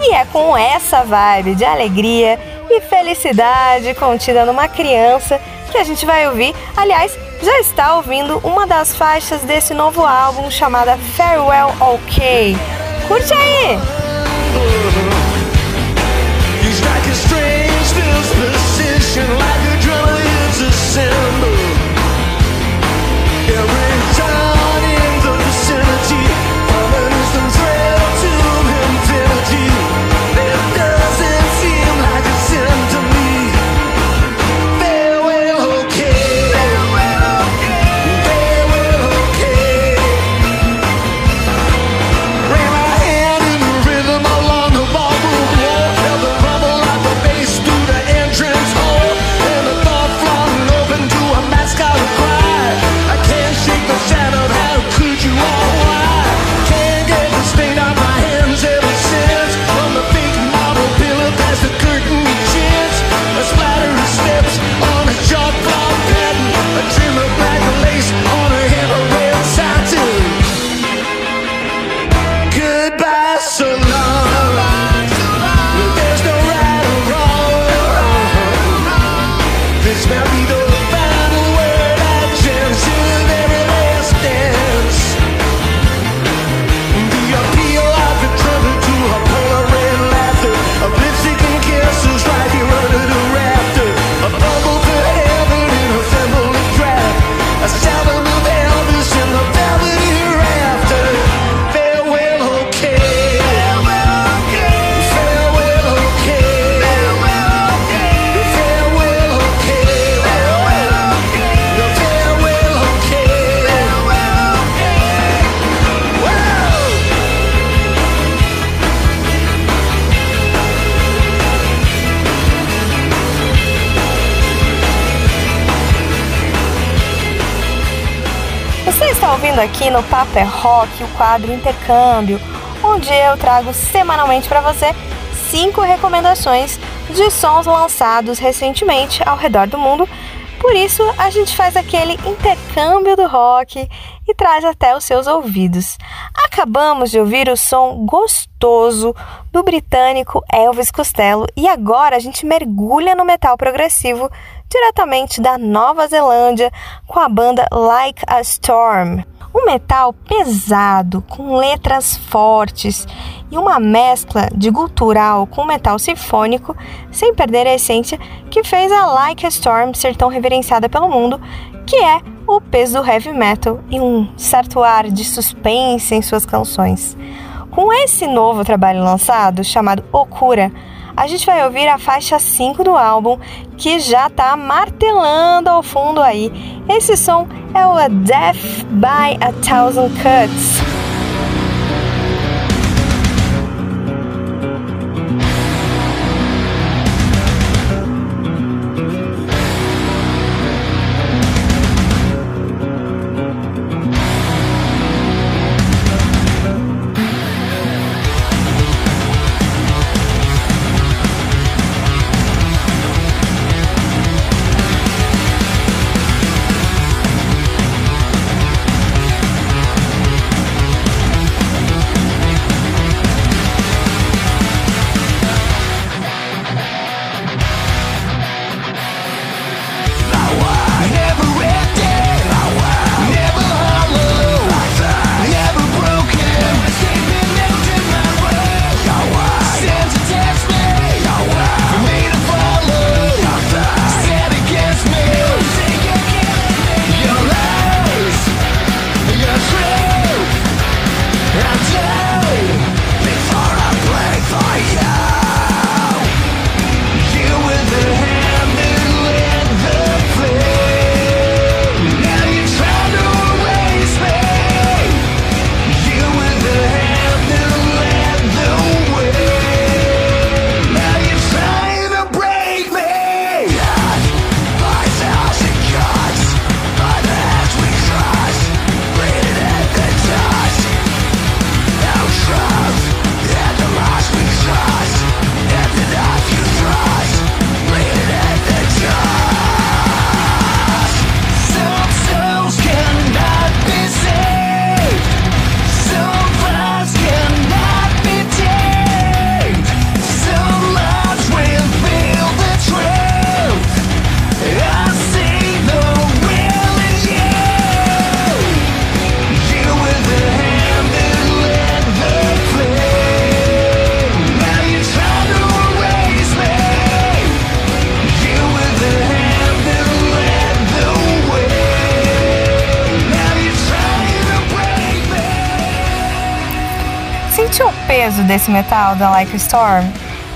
E é com essa vibe de alegria e felicidade contida numa criança que a gente vai ouvir. Aliás, já está ouvindo uma das faixas desse novo álbum chamada Farewell OK. Curte aí! He's like December aqui no Papo é Rock o quadro Intercâmbio, onde eu trago semanalmente para você cinco recomendações de sons lançados recentemente ao redor do mundo. Por isso, a gente faz aquele intercâmbio do rock e traz até os seus ouvidos. Acabamos de ouvir o som gostoso do britânico Elvis Costello e agora a gente mergulha no metal progressivo diretamente da Nova Zelândia com a banda Like a Storm. Um metal pesado, com letras fortes e uma mescla de gutural com metal sinfônico, sem perder a essência que fez a Like a Storm ser tão reverenciada pelo mundo, que é o peso do heavy metal e um certo ar de suspense em suas canções. Com esse novo trabalho lançado, chamado Okura, a gente vai ouvir a faixa 5 do álbum, que já tá martelando ao fundo aí. Esse som é o Death by a Thousand Cuts. Desse metal da Like Storm?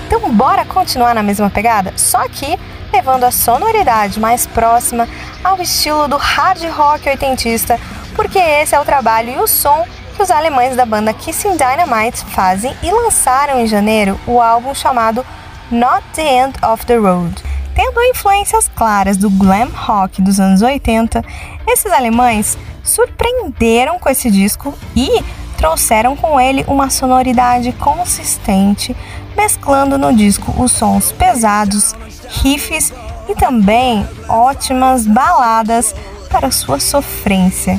Então bora continuar na mesma pegada, só que levando a sonoridade mais próxima ao estilo do hard rock oitentista, porque esse é o trabalho e o som que os alemães da banda Kissing Dynamite fazem e lançaram em janeiro o álbum chamado Not the End of the Road. Tendo influências claras do glam rock dos anos 80, esses alemães surpreenderam com esse disco e trouxeram com ele uma sonoridade consistente, mesclando no disco os sons pesados, riffs e também ótimas baladas para sua sofrência.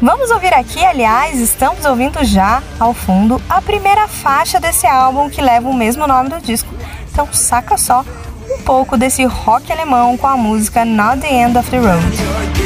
Vamos ouvir aqui, aliás, estamos ouvindo já ao fundo a primeira faixa desse álbum que leva o mesmo nome do disco. Então saca só um pouco desse rock alemão com a música Not the End of the Road.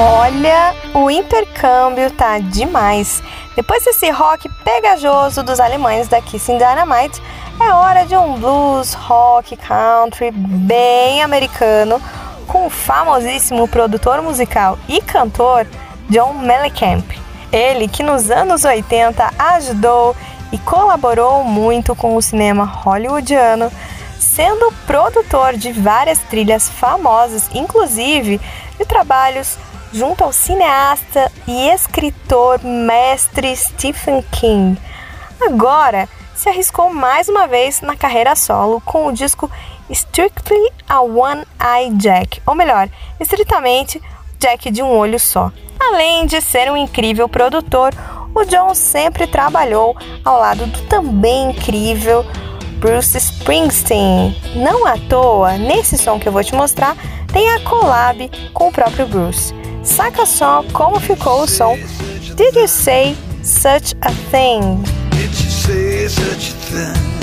Olha, o intercâmbio tá demais. Depois desse rock pegajoso dos alemães da Kissing Dynamite, é hora de um blues, rock, country bem americano com o famosíssimo produtor musical e cantor John Mellencamp. Ele que nos anos 80 ajudou e colaborou muito com o cinema hollywoodiano, sendo produtor de várias trilhas famosas, inclusive de trabalhos junto ao cineasta e escritor mestre Stephen King. Agora se arriscou mais uma vez na carreira solo com o disco Strictly a One Eye Jack, ou melhor, estritamente Jack de um olho só. Além de ser um incrível produtor, o John sempre trabalhou ao lado do também incrível Bruce Springsteen. Não à toa, nesse som que eu vou te mostrar, tem a collab com o próprio Bruce. Saca só como ficou o som Did You Say Such a Thing? Did you say such a thing?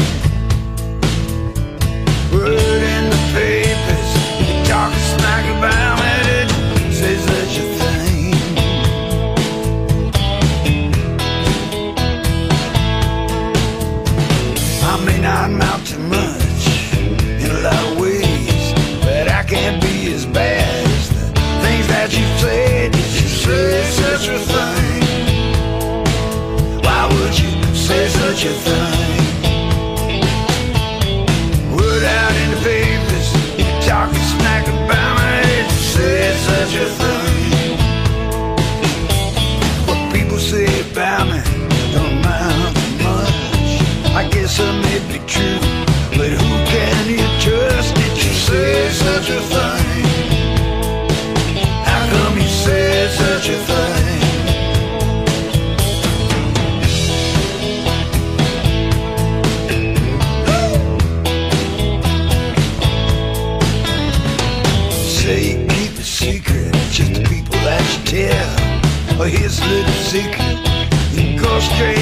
But who can you trust? Did you say such a thing? How come such a thing? Say you keep a secret, just the people that you tell. Oh, straight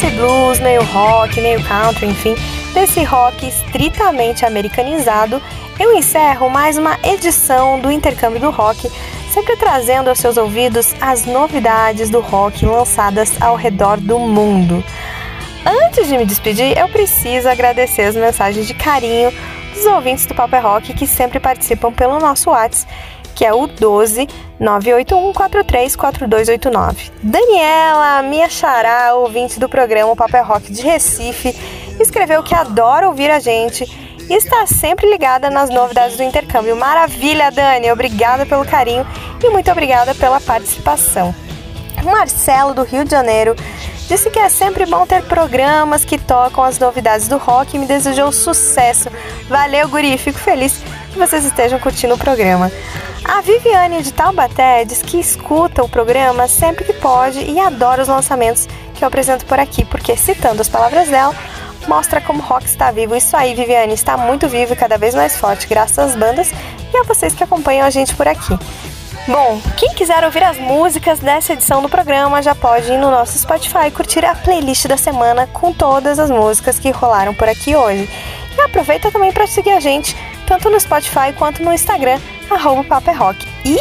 desse blues, meio rock, meio country, enfim, desse rock estritamente americanizado, eu encerro mais uma edição do Intercâmbio do Rock, sempre trazendo aos seus ouvidos as novidades do rock lançadas ao redor do mundo. Antes de me despedir, eu preciso agradecer as mensagens de carinho dos ouvintes do Paper Rock que sempre participam pelo nosso WhatsApp, que é o 12 981 43 4289. Daniela, minha xará, ouvinte do programa Paper Rock de Recife, escreveu que adora ouvir a gente e está sempre ligada nas novidades do intercâmbio. Maravilha, Dani! Obrigada pelo carinho e muito obrigada pela participação. Marcelo, do Rio de Janeiro, disse que é sempre bom ter programas que tocam as novidades do rock e me desejou sucesso. Valeu, Guri! Fico feliz que vocês estejam curtindo o programa. A Viviane de Taubaté diz que escuta o programa sempre que pode e adora os lançamentos que eu apresento por aqui, porque, citando as palavras dela, mostra como o rock está vivo. Isso aí, Viviane, está muito vivo e cada vez mais forte, graças às bandas e a vocês que acompanham a gente por aqui. Bom, quem quiser ouvir as músicas dessa edição do programa já pode ir no nosso Spotify e curtir a playlist da semana com todas as músicas que rolaram por aqui hoje. E aproveita também para seguir a gente tanto no Spotify quanto no Instagram, arroba Paperrock. E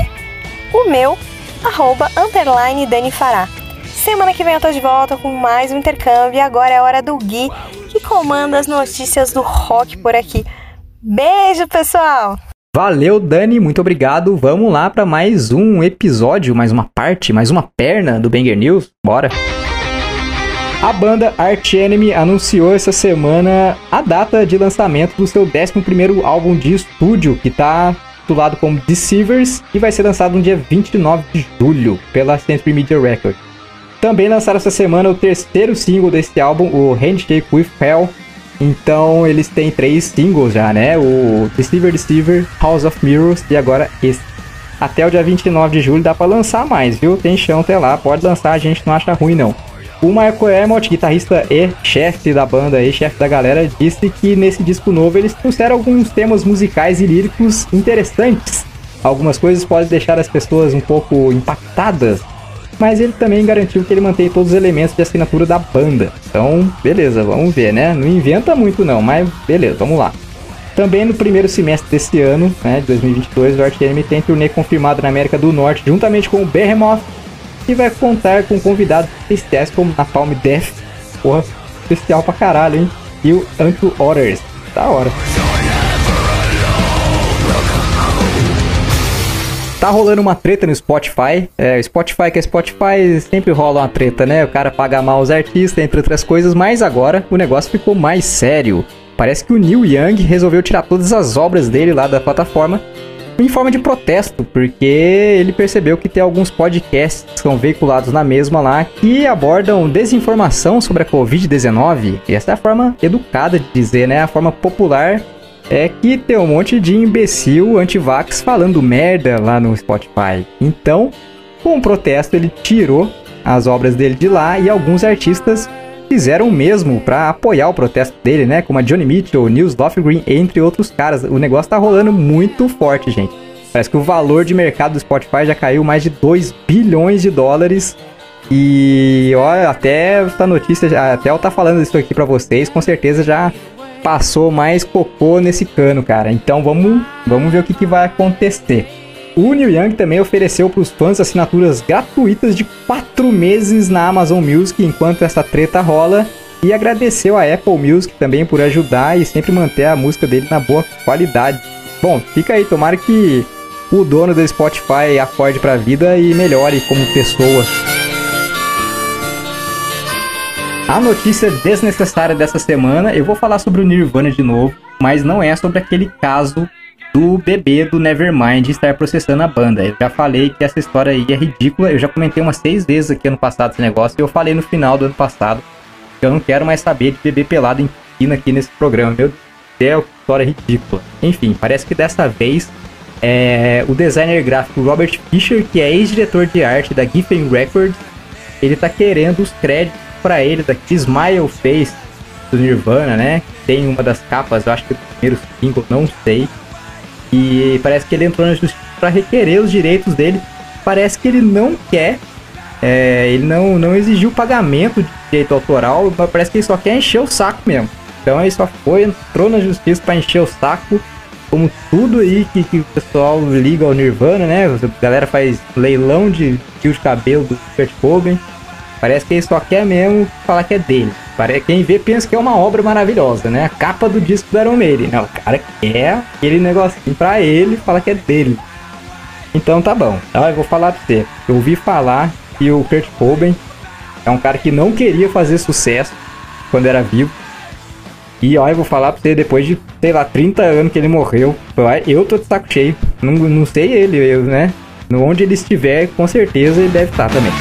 o meu, arroba underline Dani Fará. Semana que vem eu tô de volta com mais um intercâmbio e agora é hora do Gui, que comanda as notícias do rock por aqui. Beijo, pessoal! Valeu, Dani, muito obrigado. Vamos lá para mais um episódio, mais uma parte, mais uma perna do Banger News. Bora! A banda Arch Enemy anunciou essa semana a data de lançamento do seu 11º álbum de estúdio, que está titulado como Deceivers e vai ser lançado no dia 29 de julho pela Century Media Records. Também lançaram essa semana o terceiro single desse álbum, o Handshake with Hell. Então eles têm três singles já, né? O Deceiver Deceiver, House of Mirrors e agora esse. Até o dia 29 de julho dá pra lançar mais, viu? Tem chão até lá, pode lançar, a gente não acha ruim não. O Michael Amott, guitarrista e chefe da banda e chefe da galera, disse que nesse disco novo eles trouxeram alguns temas musicais e líricos interessantes. Algumas coisas podem deixar as pessoas um pouco impactadas, mas ele também garantiu que ele mantém todos os elementos de assinatura da banda. Então, beleza, vamos ver, né? Não inventa muito não, mas beleza, vamos lá. Também no primeiro semestre desse ano, né, de 2022, o Arch Enemy tem turnê confirmado na América do Norte, juntamente com o Behemoth, que vai contar com convidados especiais como Napalm Death, porra, especial pra caralho, hein? E o Unto Orders, da hora. Tá rolando uma treta no Spotify. É, Spotify que é Spotify, sempre rola uma treta, né? O cara paga mal os artistas, entre outras coisas, mas agora o negócio ficou mais sério. Parece que o Neil Young resolveu tirar todas as obras dele lá da plataforma em forma de protesto, porque ele percebeu que tem alguns podcasts que são veiculados na mesma lá que abordam desinformação sobre a Covid-19. E essa é a forma educada de dizer, né? A forma popular é que tem um monte de imbecil anti-vax falando merda lá no Spotify. Então, com o protesto, ele tirou as obras dele de lá e alguns artistas fizeram o mesmo para apoiar o protesto dele, né? Como a Johnny Mitchell, Nils Lofgren, entre outros caras. O negócio tá rolando muito forte, gente. Parece que o valor de mercado do Spotify já caiu mais de 2 bilhões de dólares. E olha, até essa notícia, até eu tá falando isso aqui para vocês, com certeza já passou mais cocô nesse cano, cara. Então vamos, vamos ver o que, que vai acontecer. O Neil Young também ofereceu para os fãs assinaturas gratuitas de 4 meses na Amazon Music enquanto essa treta rola. E agradeceu a Apple Music também por ajudar e sempre manter a música dele na boa qualidade. Bom, fica aí, tomara que o dono do Spotify acorde pra vida e melhore como pessoa. A notícia desnecessária dessa semana, eu vou falar sobre o Nirvana de novo, mas não é sobre aquele caso do bebê do Nevermind estar processando a banda. Eu já falei que essa história aí é ridícula, eu já comentei umas seis vezes aqui ano passado esse negócio, e eu falei no final do ano passado que eu não quero mais saber de bebê pelado em piscina aqui nesse programa. Meu Deus que história ridícula. Enfim, parece que dessa vez é, o designer gráfico Robert Fisher, que é ex-diretor de arte da Giffen Records, ele tá querendo os créditos para ele daqui Smile Face do Nirvana, né? Tem uma das capas, eu acho que é do primeiro single, não sei. E parece que ele entrou na justiça para requerer os direitos dele. Parece que ele não quer, é, ele não, não exigiu pagamento de direito autoral, parece que ele só quer encher o saco mesmo. Então ele só foi, entrou na justiça para encher o saco, como tudo aí que, que o pessoal liga ao Nirvana, né? A galera faz leilão de fio de cabelo do Kurt Cobain. Parece que ele só quer mesmo falar que é dele. Parece, quem vê pensa que é uma obra maravilhosa, né? A capa do disco do Iron Maiden. Não, o cara quer aquele negocinho pra ele fala que é dele. Então tá bom. Então eu vou falar pra você. Eu ouvi falar que o Kurt Cobain é um cara que não queria fazer sucesso quando era vivo. E ó, eu vou falar pra você, depois de, sei lá, 30 anos que ele morreu, eu tô de saco cheio. Não, não sei ele, eu, né? Onde ele estiver, com certeza ele deve estar também.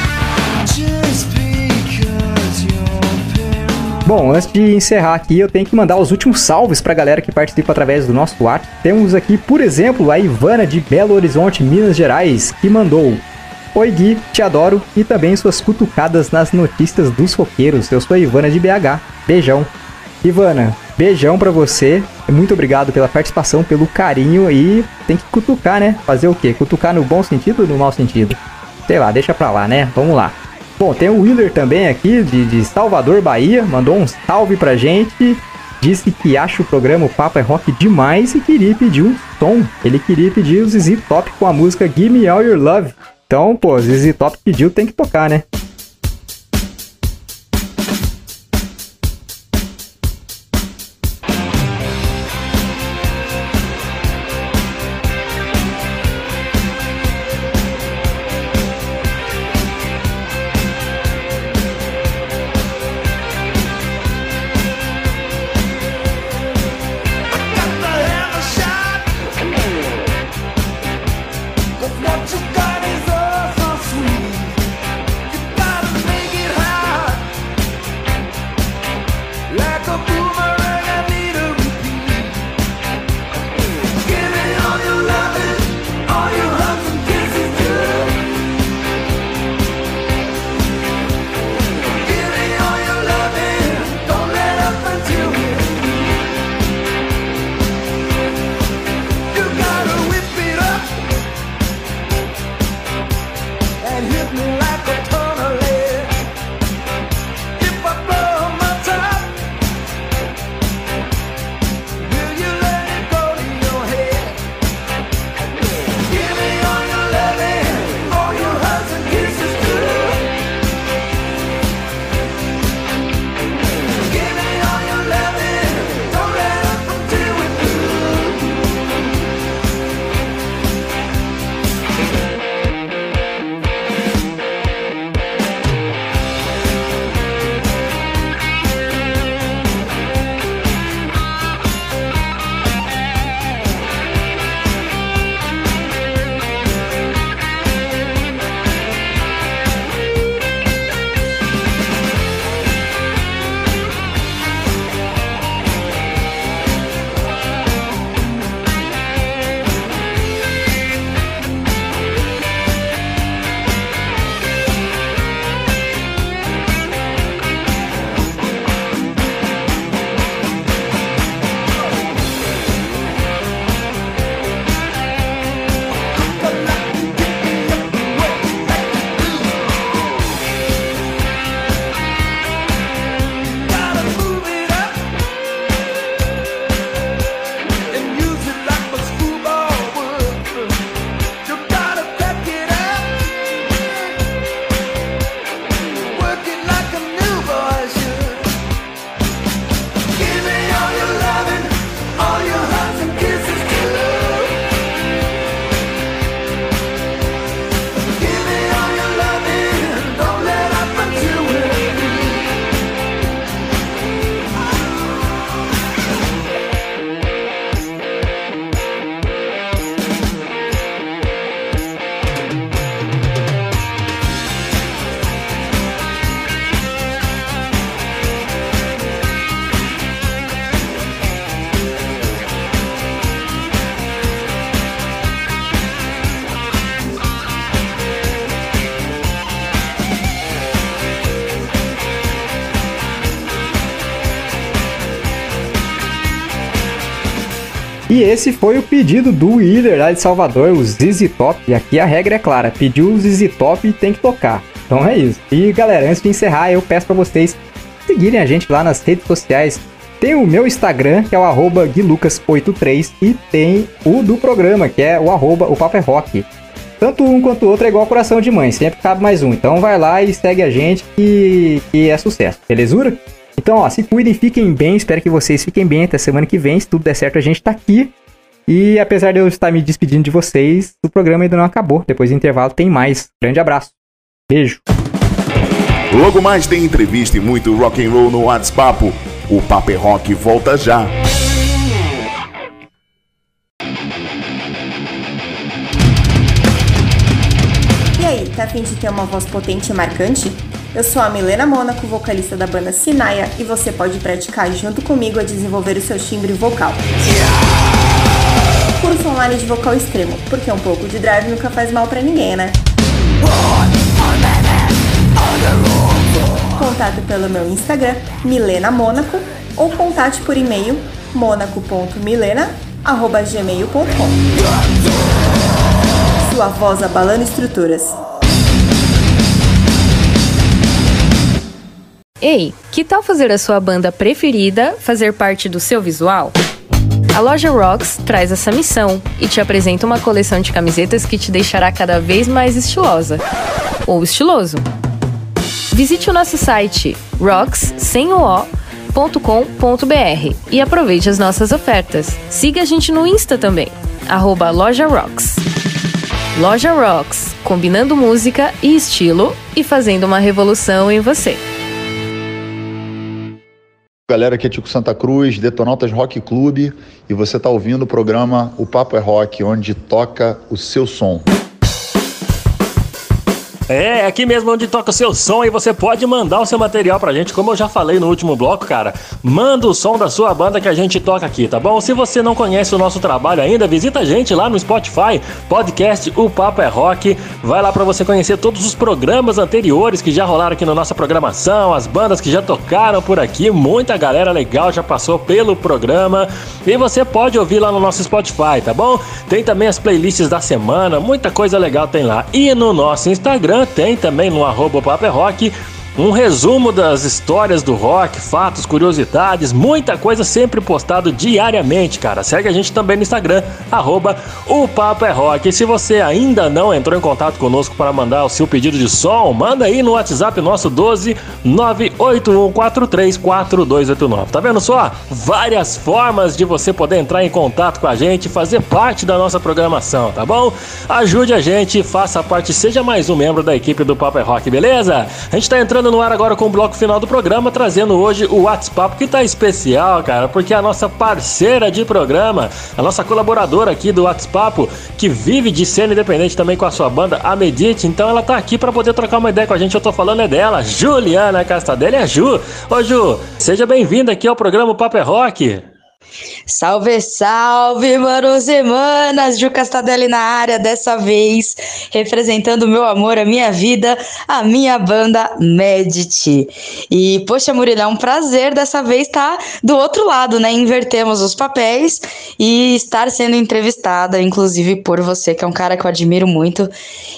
Bom, antes de encerrar aqui, eu tenho que mandar os últimos salves pra galera que participa através do nosso WhatsApp. Temos aqui, por exemplo, a Ivana de Belo Horizonte, Minas Gerais, que mandou Oi Gui, te adoro e também suas cutucadas nas notícias dos roqueiros. Eu sou a Ivana de BH. Beijão. Ivana, beijão pra você. Muito obrigado pela participação, pelo carinho e tem que cutucar, né? Fazer o quê? Cutucar no bom sentido ou no mau sentido? Sei lá, deixa pra lá, né? Vamos lá. Bom, tem o Willer também aqui, de, de Salvador, Bahia, mandou um salve pra gente. Disse que acha o programa O Papo é Rock demais e queria pedir um som. Ele queria pedir o ZZ Top com a música Give Me All Your Love. Então, pô, ZZ Top pediu, tem que tocar, né? E esse foi o pedido do Wheeler lá de Salvador, o ZZ Top. E aqui a regra é clara: pediu o ZZ Top e tem que tocar. Então é isso. E galera, antes de encerrar, eu peço para vocês seguirem a gente lá nas redes sociais. Tem o meu Instagram, que é o arroba guilucas83, e tem o do programa, que é o arroba o Papo é Rock. Tanto um quanto o outro é igual coração de mãe, sempre cabe mais um. Então vai lá e segue a gente que, que é sucesso, belezura? Então, ó, se cuidem, fiquem bem, espero que vocês fiquem bem até semana que vem. Se tudo der certo, a gente tá aqui. E apesar de eu estar me despedindo de vocês, o programa ainda não acabou. Depois do intervalo tem mais. Grande abraço. Beijo. Logo mais tem entrevista e muito rock and roll no WhatsApp. O Papo é Rock volta já. E aí, tá afim de ter uma voz potente e marcante? Eu sou a Milena Mônaco, vocalista da banda Sinaia, e você pode praticar junto comigo a desenvolver o seu timbre vocal. Curso online de vocal extremo, porque um pouco de drive nunca faz mal pra ninguém, né? Contato pelo meu Instagram, Milena Mônaco, ou contate por e-mail, monaco.milena.gmail.com Sua voz abalando estruturas. Ei, que tal fazer a sua banda preferida fazer parte do seu visual? A loja Rocks traz essa missão e te apresenta uma coleção de camisetas que te deixará cada vez mais estilosa ou estiloso. Visite o nosso site rocks e aproveite as nossas ofertas. Siga a gente no Insta também, arroba Loja Rocks. Loja Rocks, combinando música e estilo e fazendo uma revolução em você. Galera, aqui é Tico Santa Cruz, Detonautas Rock Clube, e você está ouvindo o programa O Papo é Rock, onde toca o seu som. É, aqui mesmo onde toca o seu som e você pode mandar o seu material pra gente, como eu já falei no último bloco, cara. Manda o som da sua banda que a gente toca aqui, tá bom? Se você não conhece o nosso trabalho ainda, visita a gente lá no Spotify, podcast O Papo é Rock. Vai lá pra você conhecer todos os programas anteriores que já rolaram aqui na nossa programação, as bandas que já tocaram por aqui, muita galera legal já passou pelo programa. E você pode ouvir lá no nosso Spotify, tá bom? Tem também as playlists da semana, muita coisa legal tem lá. E no nosso Instagram tem também no arroba Papo é Rock um resumo das histórias do rock, fatos, curiosidades, muita coisa sempre postado diariamente, cara. Segue a gente também no Instagram, arroba o Papo é Rock. E se você ainda não entrou em contato conosco para mandar o seu pedido de som, manda aí no WhatsApp nosso 12 981434289. Tá vendo só? Várias formas de você poder entrar em contato com a gente, fazer parte da nossa programação, tá bom? Ajude a gente, faça parte, seja mais um membro da equipe do Papo é Rock, beleza? A gente tá entrando no ar agora com o bloco final do programa, trazendo hoje o WhatsApp, que tá especial, cara, porque a nossa parceira de programa, a nossa colaboradora aqui do WhatsApp, que vive de cena independente também com a sua banda, a Medite, então ela tá aqui para poder trocar uma ideia com a gente. Eu tô falando é dela, Juliana Castadelli, é Ju. Ô Ju, seja bem-vinda aqui ao programa Papo é Rock. Salve, salve, manos e manas! Ju Castadelli na área, dessa vez representando o meu amor, a minha vida, a minha banda Medit. E, poxa, Murilo, é um prazer dessa vez estar do outro lado, né? Invertemos os papéis e estar sendo entrevistada, inclusive por você, que é um cara que eu admiro muito.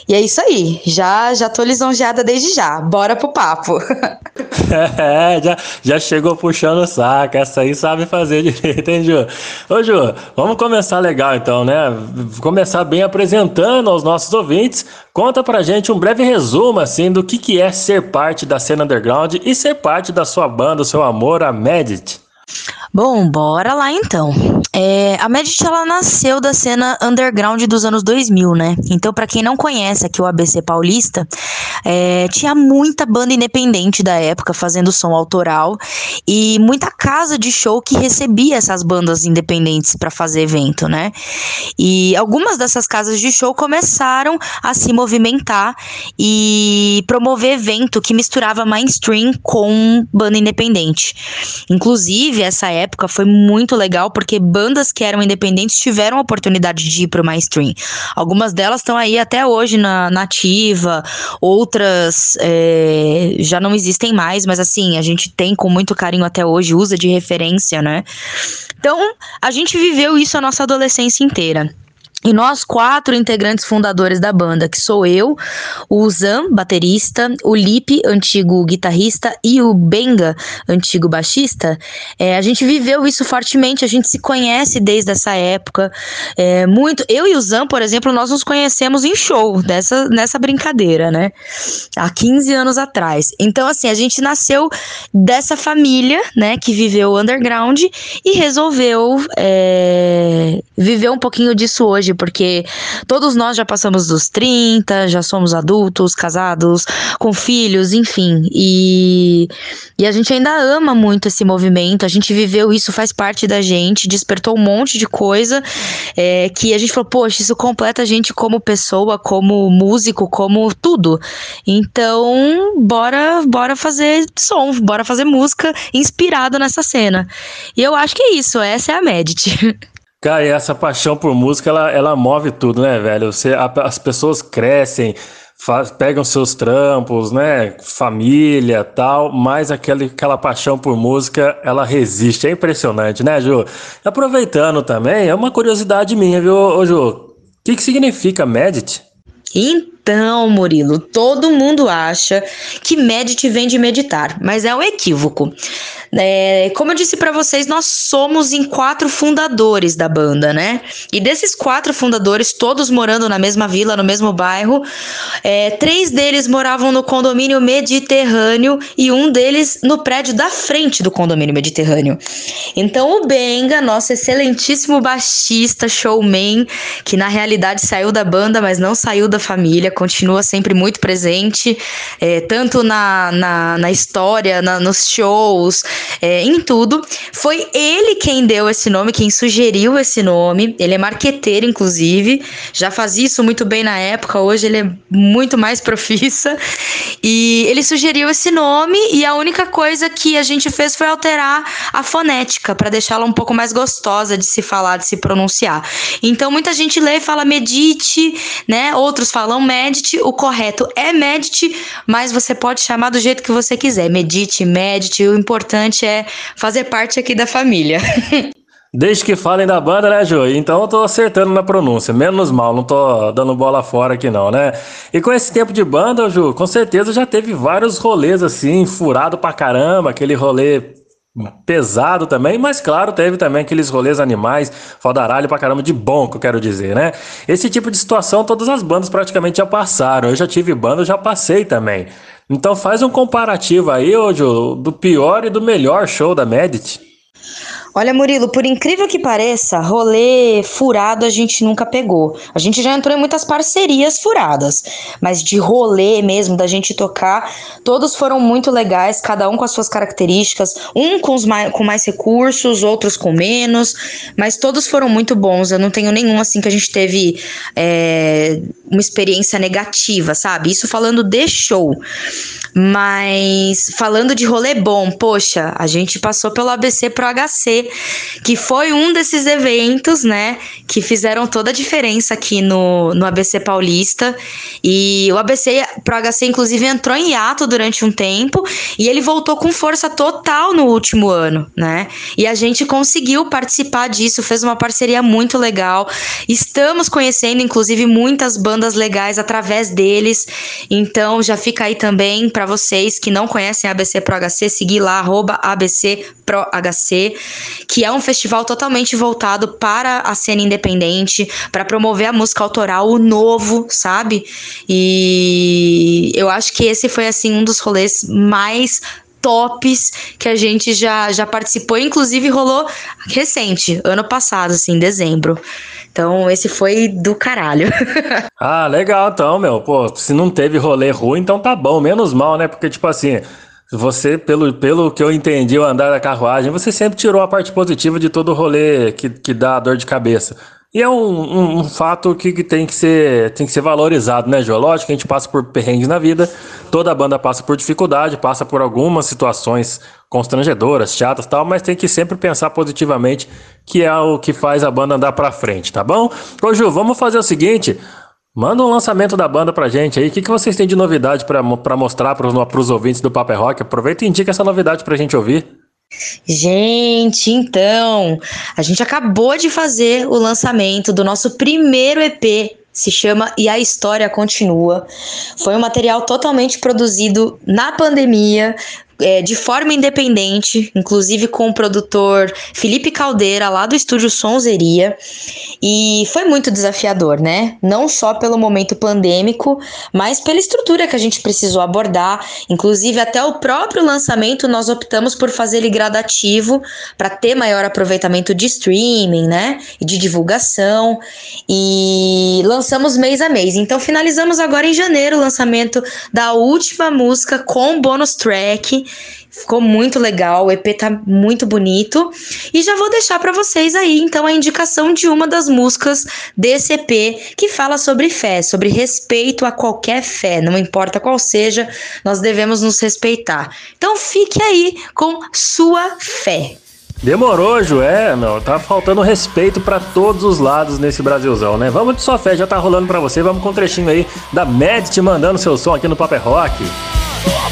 E é isso aí, já, já tô lisonjeada desde já. Bora pro papo! É, já, já chegou puxando o saco, essa aí sabe fazer direito, hein, Ju? Ô, Ju, vamos começar legal então, né? Começar bem apresentando aos nossos ouvintes. Conta pra gente um breve resumo, assim, do que, que é ser parte da cena underground e ser parte da sua banda, o seu amor, a Medit. Bom, bora lá então. É, a Medit ela nasceu da cena underground dos anos 2000, né? Então, para quem não conhece aqui o ABC Paulista, é, tinha muita banda independente da época fazendo som autoral e muita casa de show que recebia essas bandas independentes para fazer evento, né? E algumas dessas casas de show começaram a se movimentar e promover evento que misturava mainstream com banda independente. Inclusive, essa época foi muito legal, porque bandas que eram independentes tiveram a oportunidade de ir pro mainstream. Algumas delas estão aí até hoje na nativa, outras é, já não existem mais, mas assim, a gente tem com muito carinho até hoje, usa de referência, né? Então, a gente viveu isso a nossa adolescência inteira. E nós quatro integrantes fundadores da banda, que sou eu, o Zan, baterista, o Lipe, antigo guitarrista, e o Benga, antigo baixista, é, a gente viveu isso fortemente, a gente se conhece desde essa época. É, muito. Eu e o Zan, por exemplo, nós nos conhecemos em show, dessa, nessa brincadeira, né? Há 15 anos atrás. Então, assim, a gente nasceu dessa família, né, que viveu underground e resolveu é, viver um pouquinho disso hoje porque todos nós já passamos dos 30, já somos adultos, casados, com filhos, enfim. E, e a gente ainda ama muito esse movimento, a gente viveu isso, faz parte da gente, despertou um monte de coisa é, que a gente falou, poxa, isso completa a gente como pessoa, como músico, como tudo. Então, bora, bora fazer som, bora fazer música inspirada nessa cena. E eu acho que é isso, essa é a Medit. Cara, e essa paixão por música, ela, ela move tudo, né, velho? Você, a, as pessoas crescem, faz, pegam seus trampos, né? Família tal, mas aquele, aquela paixão por música, ela resiste. É impressionante, né, Ju? Aproveitando também, é uma curiosidade minha, viu, Ju? O que, que significa Medit? Então, Murilo, todo mundo acha que medit vem de meditar, mas é um equívoco. É, como eu disse para vocês, nós somos em quatro fundadores da banda, né? E desses quatro fundadores, todos morando na mesma vila, no mesmo bairro, é, três deles moravam no condomínio Mediterrâneo e um deles no prédio da frente do condomínio Mediterrâneo. Então, o Benga, nosso excelentíssimo baixista, showman, que na realidade saiu da banda, mas não saiu da família, continua sempre muito presente, é, tanto na, na, na história, na, nos shows, é, em tudo. Foi ele quem deu esse nome, quem sugeriu esse nome. Ele é marqueteiro, inclusive, já fazia isso muito bem na época, hoje ele é muito mais profissa. E ele sugeriu esse nome, e a única coisa que a gente fez foi alterar a fonética para deixá-la um pouco mais gostosa de se falar, de se pronunciar. Então muita gente lê e fala medite, né? Outros falam medite, o correto é medite, mas você pode chamar do jeito que você quiser. Medite, medite, o importante é fazer parte aqui da família. Desde que falem da banda, né, Ju? Então eu tô acertando na pronúncia. Menos mal, não tô dando bola fora aqui não, né? E com esse tempo de banda, Ju, com certeza já teve vários rolês assim, furado pra caramba, aquele rolê pesado também, mas claro, teve também aqueles rolês animais, fodaralho pra caramba de bom, que eu quero dizer, né? Esse tipo de situação todas as bandas praticamente já passaram. Eu já tive banda, eu já passei também. Então faz um comparativo aí, ô, do pior e do melhor show da Medit. Olha, Murilo, por incrível que pareça, rolê furado a gente nunca pegou. A gente já entrou em muitas parcerias furadas, mas de rolê mesmo, da gente tocar, todos foram muito legais, cada um com as suas características, um com, os mais, com mais recursos, outros com menos, mas todos foram muito bons. Eu não tenho nenhum assim que a gente teve é, uma experiência negativa, sabe? Isso falando de show. Mas falando de rolê bom, poxa, a gente passou pelo ABC Pro HC, que foi um desses eventos, né, que fizeram toda a diferença aqui no, no ABC Paulista. E o ABC Pro HC, inclusive, entrou em hiato durante um tempo e ele voltou com força total no último ano, né? E a gente conseguiu participar disso, fez uma parceria muito legal. Estamos conhecendo, inclusive, muitas bandas legais através deles. Então, já fica aí também para vocês que não conhecem ABC Pro HC, seguir lá, arroba ABC Pro HC, que é um festival totalmente voltado para a cena independente, para promover a música autoral, o novo, sabe? E eu acho que esse foi, assim, um dos rolês mais tops que a gente já, já participou, inclusive rolou recente, ano passado, assim, dezembro. Então, esse foi do caralho. ah, legal, então, meu. Pô, se não teve rolê ruim, então tá bom, menos mal, né? Porque, tipo assim, você, pelo, pelo que eu entendi, o andar da carruagem, você sempre tirou a parte positiva de todo o rolê que, que dá dor de cabeça. E é um, um, um fato que, que, tem que ser tem que ser valorizado, né, João? Lógico que a gente passa por perrengues na vida, toda banda passa por dificuldade, passa por algumas situações constrangedoras, chatas tal, mas tem que sempre pensar positivamente, que é o que faz a banda andar pra frente, tá bom? Ô Ju, vamos fazer o seguinte, manda um lançamento da banda pra gente aí, o que, que vocês têm de novidade pra mostrar pros, pros ouvintes do Paper Rock? Aproveita e indica essa novidade pra gente ouvir. Gente, então, a gente acabou de fazer o lançamento do nosso primeiro EP. Se chama E a História Continua. Foi um material totalmente produzido na pandemia, é, de forma independente, inclusive com o produtor Felipe Caldeira, lá do estúdio Sonzeria. E foi muito desafiador, né? Não só pelo momento pandêmico, mas pela estrutura que a gente precisou abordar. Inclusive, até o próprio lançamento, nós optamos por fazer ele gradativo para ter maior aproveitamento de streaming, né? E de divulgação. E lançamos mês a mês. Então, finalizamos agora em janeiro o lançamento da última música com bônus track Ficou muito legal, o EP tá muito bonito. E já vou deixar para vocês aí, então, a indicação de uma das músicas desse EP que fala sobre fé, sobre respeito a qualquer fé, não importa qual seja, nós devemos nos respeitar. Então, fique aí com sua fé. Demorou, Joé, meu. Tá faltando respeito para todos os lados nesse Brasilzão, né? Vamos de sua fé, já tá rolando para você. Vamos com um trechinho aí da Med te mandando seu som aqui no Paper Rock. Sua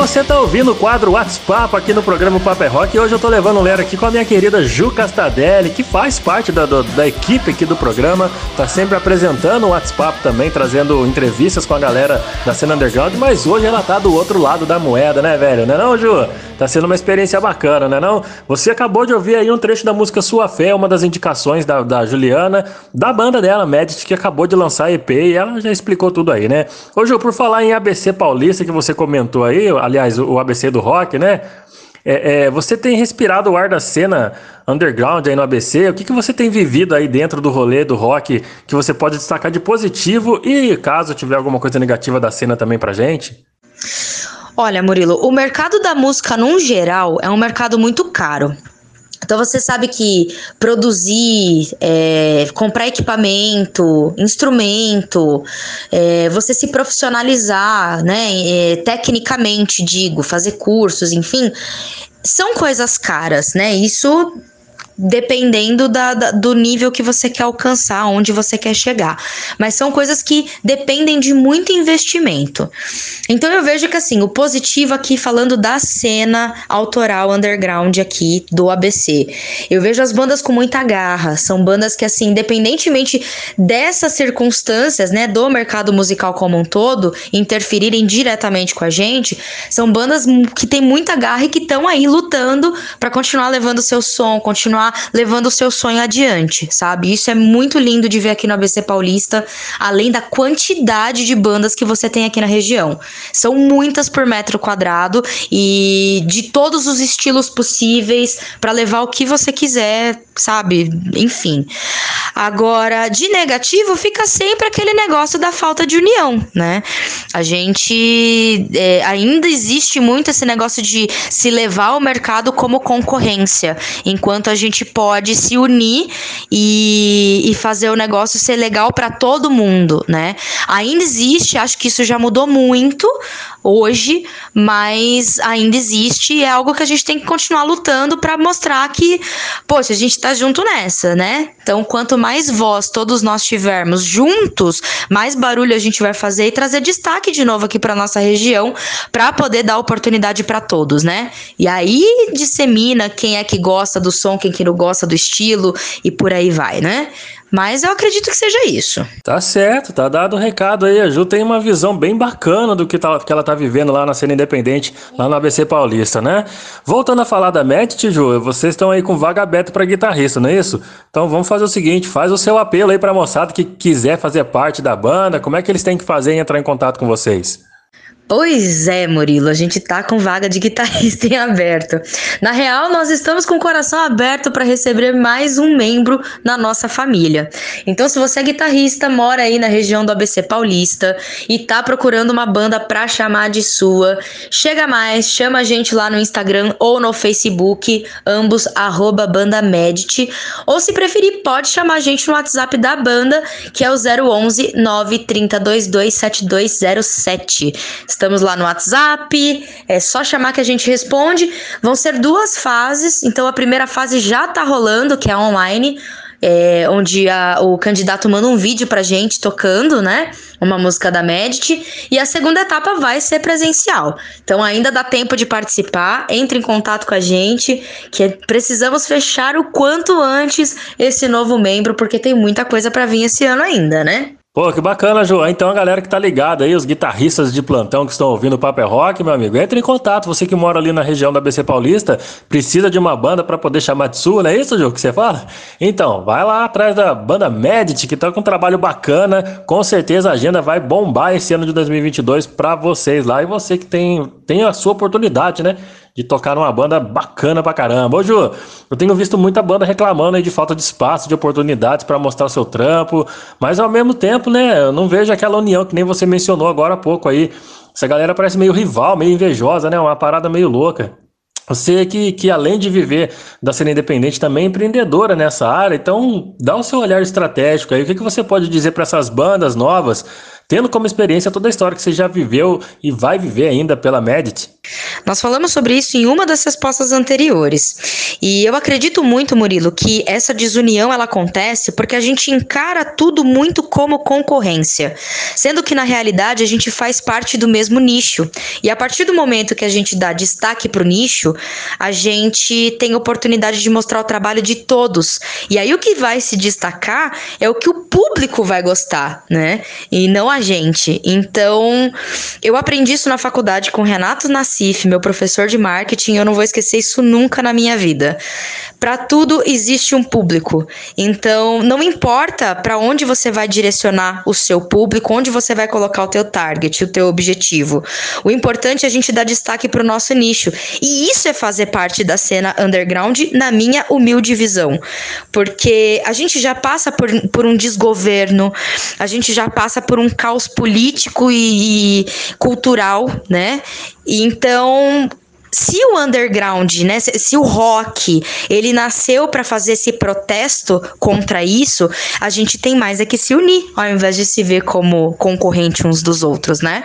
você tá ouvindo o quadro WhatsApp aqui no programa Paper Rock e hoje eu tô levando o Lero aqui com a minha querida Ju Castadelli, que faz parte da, da equipe aqui do programa, tá sempre apresentando o WhatsApp também, trazendo entrevistas com a galera da cena underground, mas hoje ela tá do outro lado da moeda, né, velho? Não é não, Ju? Tá sendo uma experiência bacana, né não? Você acabou de ouvir aí um trecho da música Sua Fé, uma das indicações da, da Juliana, da banda dela, Medit, que acabou de lançar EP e ela já explicou tudo aí, né? Ju, por falar em ABC Paulista, que você comentou aí, aliás, o ABC do rock, né? É, é, você tem respirado o ar da cena underground aí no ABC. O que, que você tem vivido aí dentro do rolê do rock que você pode destacar de positivo e caso tiver alguma coisa negativa da cena também pra gente? Olha, Murilo, o mercado da música, num geral, é um mercado muito caro. Então você sabe que produzir, é, comprar equipamento, instrumento, é, você se profissionalizar, né? É, tecnicamente, digo, fazer cursos, enfim, são coisas caras, né? Isso dependendo da, da, do nível que você quer alcançar, onde você quer chegar. Mas são coisas que dependem de muito investimento. Então eu vejo que assim, o positivo aqui falando da cena autoral underground aqui do ABC. Eu vejo as bandas com muita garra, são bandas que assim, independentemente dessas circunstâncias, né, do mercado musical como um todo, interferirem diretamente com a gente, são bandas que têm muita garra e que estão aí lutando para continuar levando seu som, continuar levando o seu sonho adiante, sabe? Isso é muito lindo de ver aqui no ABC Paulista, além da quantidade de bandas que você tem aqui na região. São muitas por metro quadrado e de todos os estilos possíveis para levar o que você quiser, sabe? Enfim. Agora, de negativo, fica sempre aquele negócio da falta de união, né? A gente é, ainda existe muito esse negócio de se levar ao mercado como concorrência, enquanto a gente pode se unir e, e fazer o negócio ser legal para todo mundo, né? Ainda existe, acho que isso já mudou muito hoje, mas ainda existe e é algo que a gente tem que continuar lutando para mostrar que, poxa, a gente tá junto nessa, né? Então, quanto mais voz todos nós tivermos juntos, mais barulho a gente vai fazer e trazer destaque de novo aqui para nossa região, para poder dar oportunidade para todos, né? E aí dissemina quem é que gosta do som, quem que não gosta do estilo e por aí vai, né? Mas eu acredito que seja isso. Tá certo, tá dado o recado aí. A Ju tem uma visão bem bacana do que, tá, que ela tá vivendo lá na cena independente, lá no ABC Paulista, né? Voltando a falar da Met, Ju, vocês estão aí com vaga aberta para guitarrista, não é isso? Então vamos fazer o seguinte, faz o seu apelo aí pra moçada que quiser fazer parte da banda, como é que eles têm que fazer e entrar em contato com vocês? Pois é, Murilo, a gente tá com vaga de guitarrista em aberto. Na real, nós estamos com o coração aberto para receber mais um membro na nossa família. Então, se você é guitarrista, mora aí na região do ABC Paulista e tá procurando uma banda para chamar de sua, chega mais, chama a gente lá no Instagram ou no Facebook, ambos arroba banda Medit, ou se preferir, pode chamar a gente no WhatsApp da banda, que é o 011 93022 7207. Estamos lá no WhatsApp, é só chamar que a gente responde. Vão ser duas fases, então a primeira fase já tá rolando, que é online. É, onde a, o candidato manda um vídeo pra gente tocando, né? Uma música da Medit. E a segunda etapa vai ser presencial. Então ainda dá tempo de participar. Entre em contato com a gente, que precisamos fechar o quanto antes esse novo membro, porque tem muita coisa para vir esse ano ainda, né? Pô, que bacana, João. Então a galera que tá ligada aí, os guitarristas de plantão que estão ouvindo o Paper Rock, meu amigo, entre em contato. Você que mora ali na região da BC Paulista, precisa de uma banda para poder chamar de sua, não é isso, João, que você fala? Então, vai lá atrás da banda Medit, que tá com um trabalho bacana. Com certeza a agenda vai bombar esse ano de 2022 para vocês lá. E você que tem, tem a sua oportunidade, né? De tocar numa banda bacana pra caramba. Ô Ju, eu tenho visto muita banda reclamando aí de falta de espaço, de oportunidades para mostrar seu trampo, mas ao mesmo tempo, né, eu não vejo aquela união que nem você mencionou agora há pouco aí. Essa galera parece meio rival, meio invejosa, né, uma parada meio louca. Você que, que além de viver da cena independente, também é empreendedora nessa área, então dá o seu olhar estratégico aí. O que, que você pode dizer para essas bandas novas tendo como experiência toda a história que você já viveu e vai viver ainda pela Medit? Nós falamos sobre isso em uma das respostas anteriores. E eu acredito muito, Murilo, que essa desunião ela acontece porque a gente encara tudo muito como concorrência, sendo que na realidade a gente faz parte do mesmo nicho. E a partir do momento que a gente dá destaque para o nicho, a gente tem oportunidade de mostrar o trabalho de todos. E aí o que vai se destacar é o que o público vai gostar, né? E não a gente. Então, eu aprendi isso na faculdade com Renato Nassif, meu professor de marketing, eu não vou esquecer isso nunca na minha vida. Para tudo existe um público. Então, não importa para onde você vai direcionar o seu público, onde você vai colocar o teu target, o teu objetivo. O importante é a gente dar destaque para o nosso nicho. E isso é fazer parte da cena underground, na minha humilde visão. Porque a gente já passa por, por um desgoverno, a gente já passa por um caos político e, e cultural, né? Então, se o underground, né, se, se o rock, ele nasceu para fazer esse protesto contra isso, a gente tem mais é que se unir, ao invés de se ver como concorrente uns dos outros, né?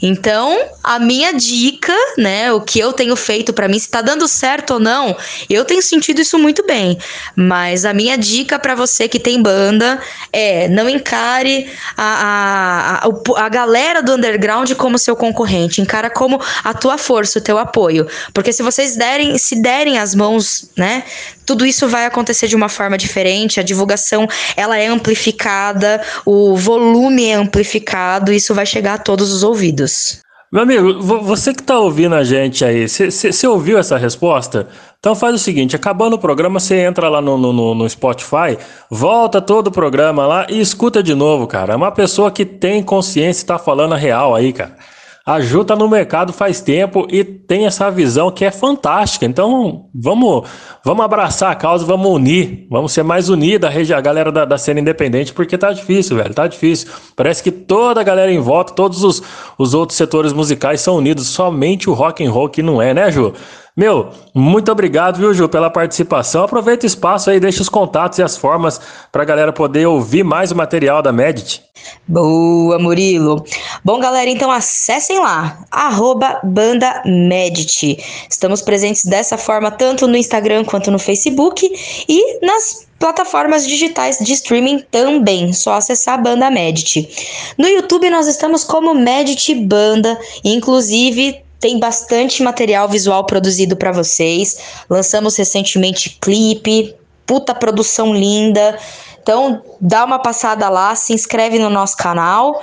Então, a minha dica, né, o que eu tenho feito para mim, se tá dando certo ou não, eu tenho sentido isso muito bem, mas a minha dica para você que tem banda é não encare a, a, a, a galera do underground como seu concorrente, encara como a tua força, o teu apoio. Porque se vocês derem, se derem as mãos, né, tudo isso vai acontecer de uma forma diferente, a divulgação ela é amplificada, o volume é amplificado, isso vai chegar a todos os ouvidos. Meu amigo, vo- você que tá ouvindo a gente aí, você ouviu essa resposta? Então faz o seguinte, acabando o programa, você entra lá no, no, no- Spotify, volta todo o programa lá e escuta de novo, cara. É uma pessoa que tem consciência e tá falando a real aí, cara. A Ju tá no mercado faz tempo e tem essa visão que é fantástica. Então, vamos, vamos abraçar a causa, vamos unir, vamos ser mais unidos, a regi- a galera da, da cena independente, porque tá difícil, velho, tá difícil. Parece que toda a galera em volta, todos os, os outros setores musicais são unidos, somente o rock and roll que não é, né, Ju? Meu, muito obrigado, viu, Ju, pela participação. Aproveita o espaço aí, deixa os contatos e as formas pra galera poder ouvir mais o material da Medit. Boa, Murilo. Bom, galera, então acessem lá, arroba Banda Medit. Estamos presentes dessa forma tanto no Instagram quanto no Facebook e nas plataformas digitais de streaming também. Só acessar a Banda Medit. No YouTube nós estamos como Medit Banda, inclusive tem bastante material visual produzido para vocês. Lançamos recentemente clipe, puta produção linda. Então, dá uma passada lá, se inscreve no nosso canal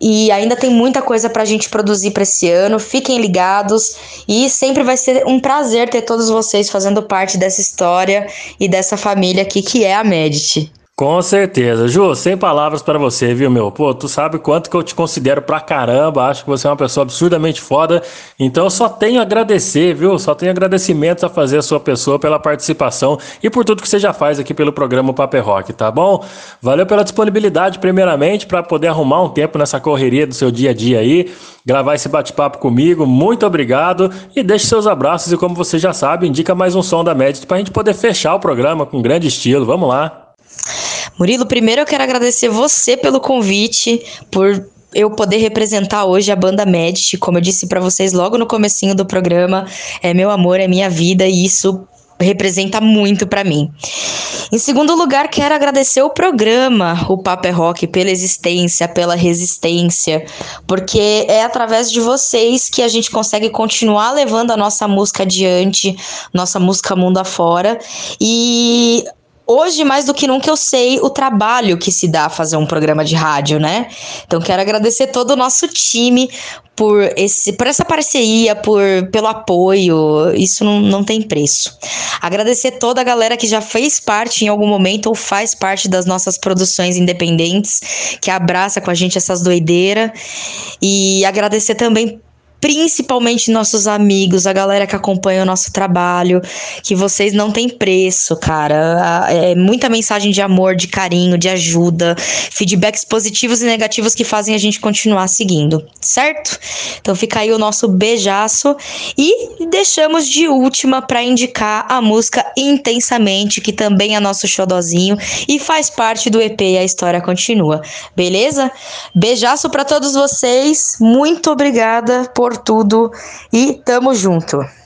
e ainda tem muita coisa pra gente produzir para esse ano. Fiquem ligados e sempre vai ser um prazer ter todos vocês fazendo parte dessa história e dessa família aqui que é a Medit. Com certeza. Ju, sem palavras pra você, viu, meu? Pô, tu sabe quanto que eu te considero pra caramba, acho que você é uma pessoa absurdamente foda, então eu só tenho a agradecer, viu? Só tenho agradecimentos a fazer a sua pessoa pela participação e por tudo que você já faz aqui pelo programa Paper Rock, tá bom? Valeu pela disponibilidade, primeiramente, pra poder arrumar um tempo nessa correria do seu dia a dia aí, gravar esse bate-papo comigo, muito obrigado e deixe seus abraços e como você já sabe, indica mais um som da Medit pra gente poder fechar o programa com grande estilo, vamos lá. Murilo, primeiro eu quero agradecer você pelo convite, por eu poder representar hoje a banda Medit, como eu disse pra vocês logo no comecinho do programa, é meu amor, é minha vida e isso representa muito pra mim. Em segundo lugar, quero agradecer o programa, o Papo é Rock, pela existência, pela resistência, porque é através de vocês que a gente consegue continuar levando a nossa música adiante, nossa música mundo afora. E Hoje, mais do que nunca, eu sei o trabalho que se dá a fazer um programa de rádio, né? Então, quero agradecer todo o nosso time por, esse, por essa parceria, por, pelo apoio. Isso não, não tem preço. Agradecer toda a galera que já fez parte em algum momento ou faz parte das nossas produções independentes, que abraça com a gente essas doideiras. E agradecer também principalmente nossos amigos, a galera que acompanha o nosso trabalho, que vocês não têm preço, cara. É muita mensagem de amor, de carinho, de ajuda, feedbacks positivos e negativos que fazem a gente continuar seguindo, certo? Então fica aí o nosso beijaço e deixamos de última para indicar a música Intensamente, que também é nosso xodozinho e faz parte do EP a história continua. Beleza? Beijaço para todos vocês. Muito obrigada por tudo e tamo junto.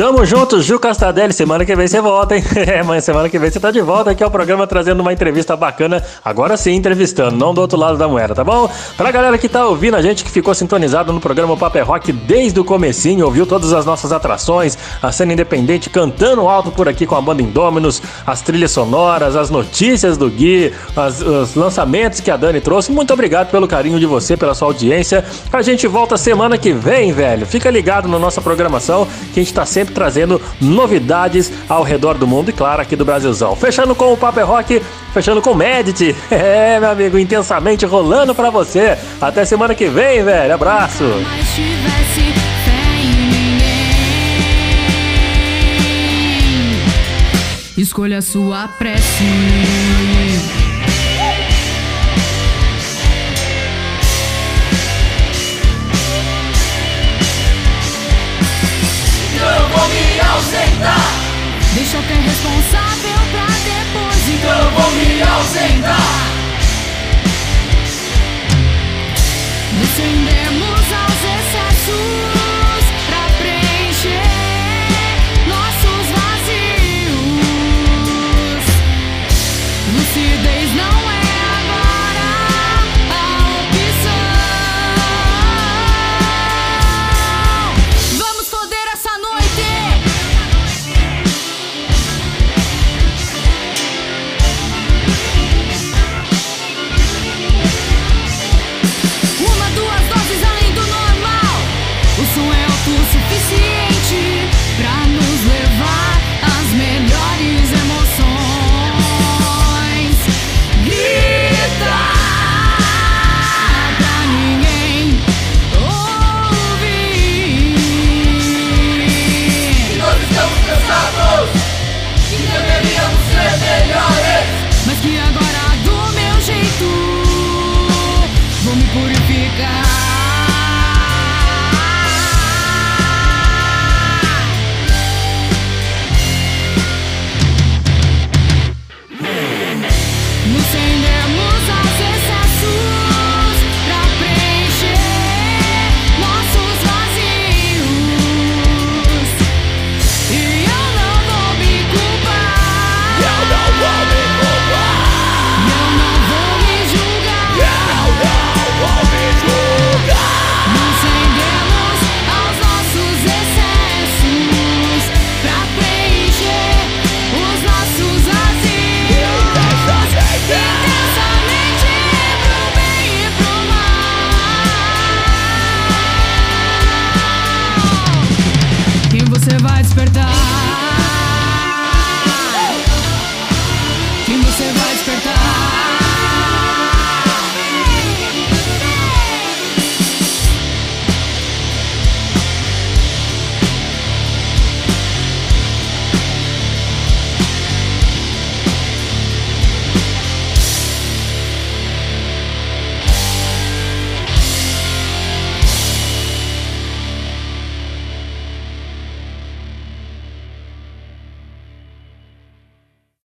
Tamo junto, Ju Castadelli. Semana que vem você volta, hein? É, mas semana que vem você tá de volta aqui ao programa trazendo uma entrevista bacana. Agora sim, entrevistando, não do outro lado da moeda, tá bom? Pra galera que tá ouvindo a gente, que ficou sintonizado no programa Paper Rock desde o comecinho, ouviu todas as nossas atrações, a cena independente cantando alto por aqui com a banda Indôminos, as trilhas sonoras, as notícias do Gui, as- os lançamentos que a Dani trouxe. Muito obrigado pelo carinho de você, pela sua audiência. A gente volta semana que vem, velho. Fica ligado na nossa programação, que a gente tá sempre trazendo novidades ao redor do mundo e, claro, aqui do Brasilzão. Fechando com o Paper Rock, fechando com o Medit. É, meu amigo, intensamente rolando pra você. Até semana que vem, velho. Abraço. Escolha sua prece. Deixa eu ter responsável pra depois. Então eu vou me ausentar. Defendemos.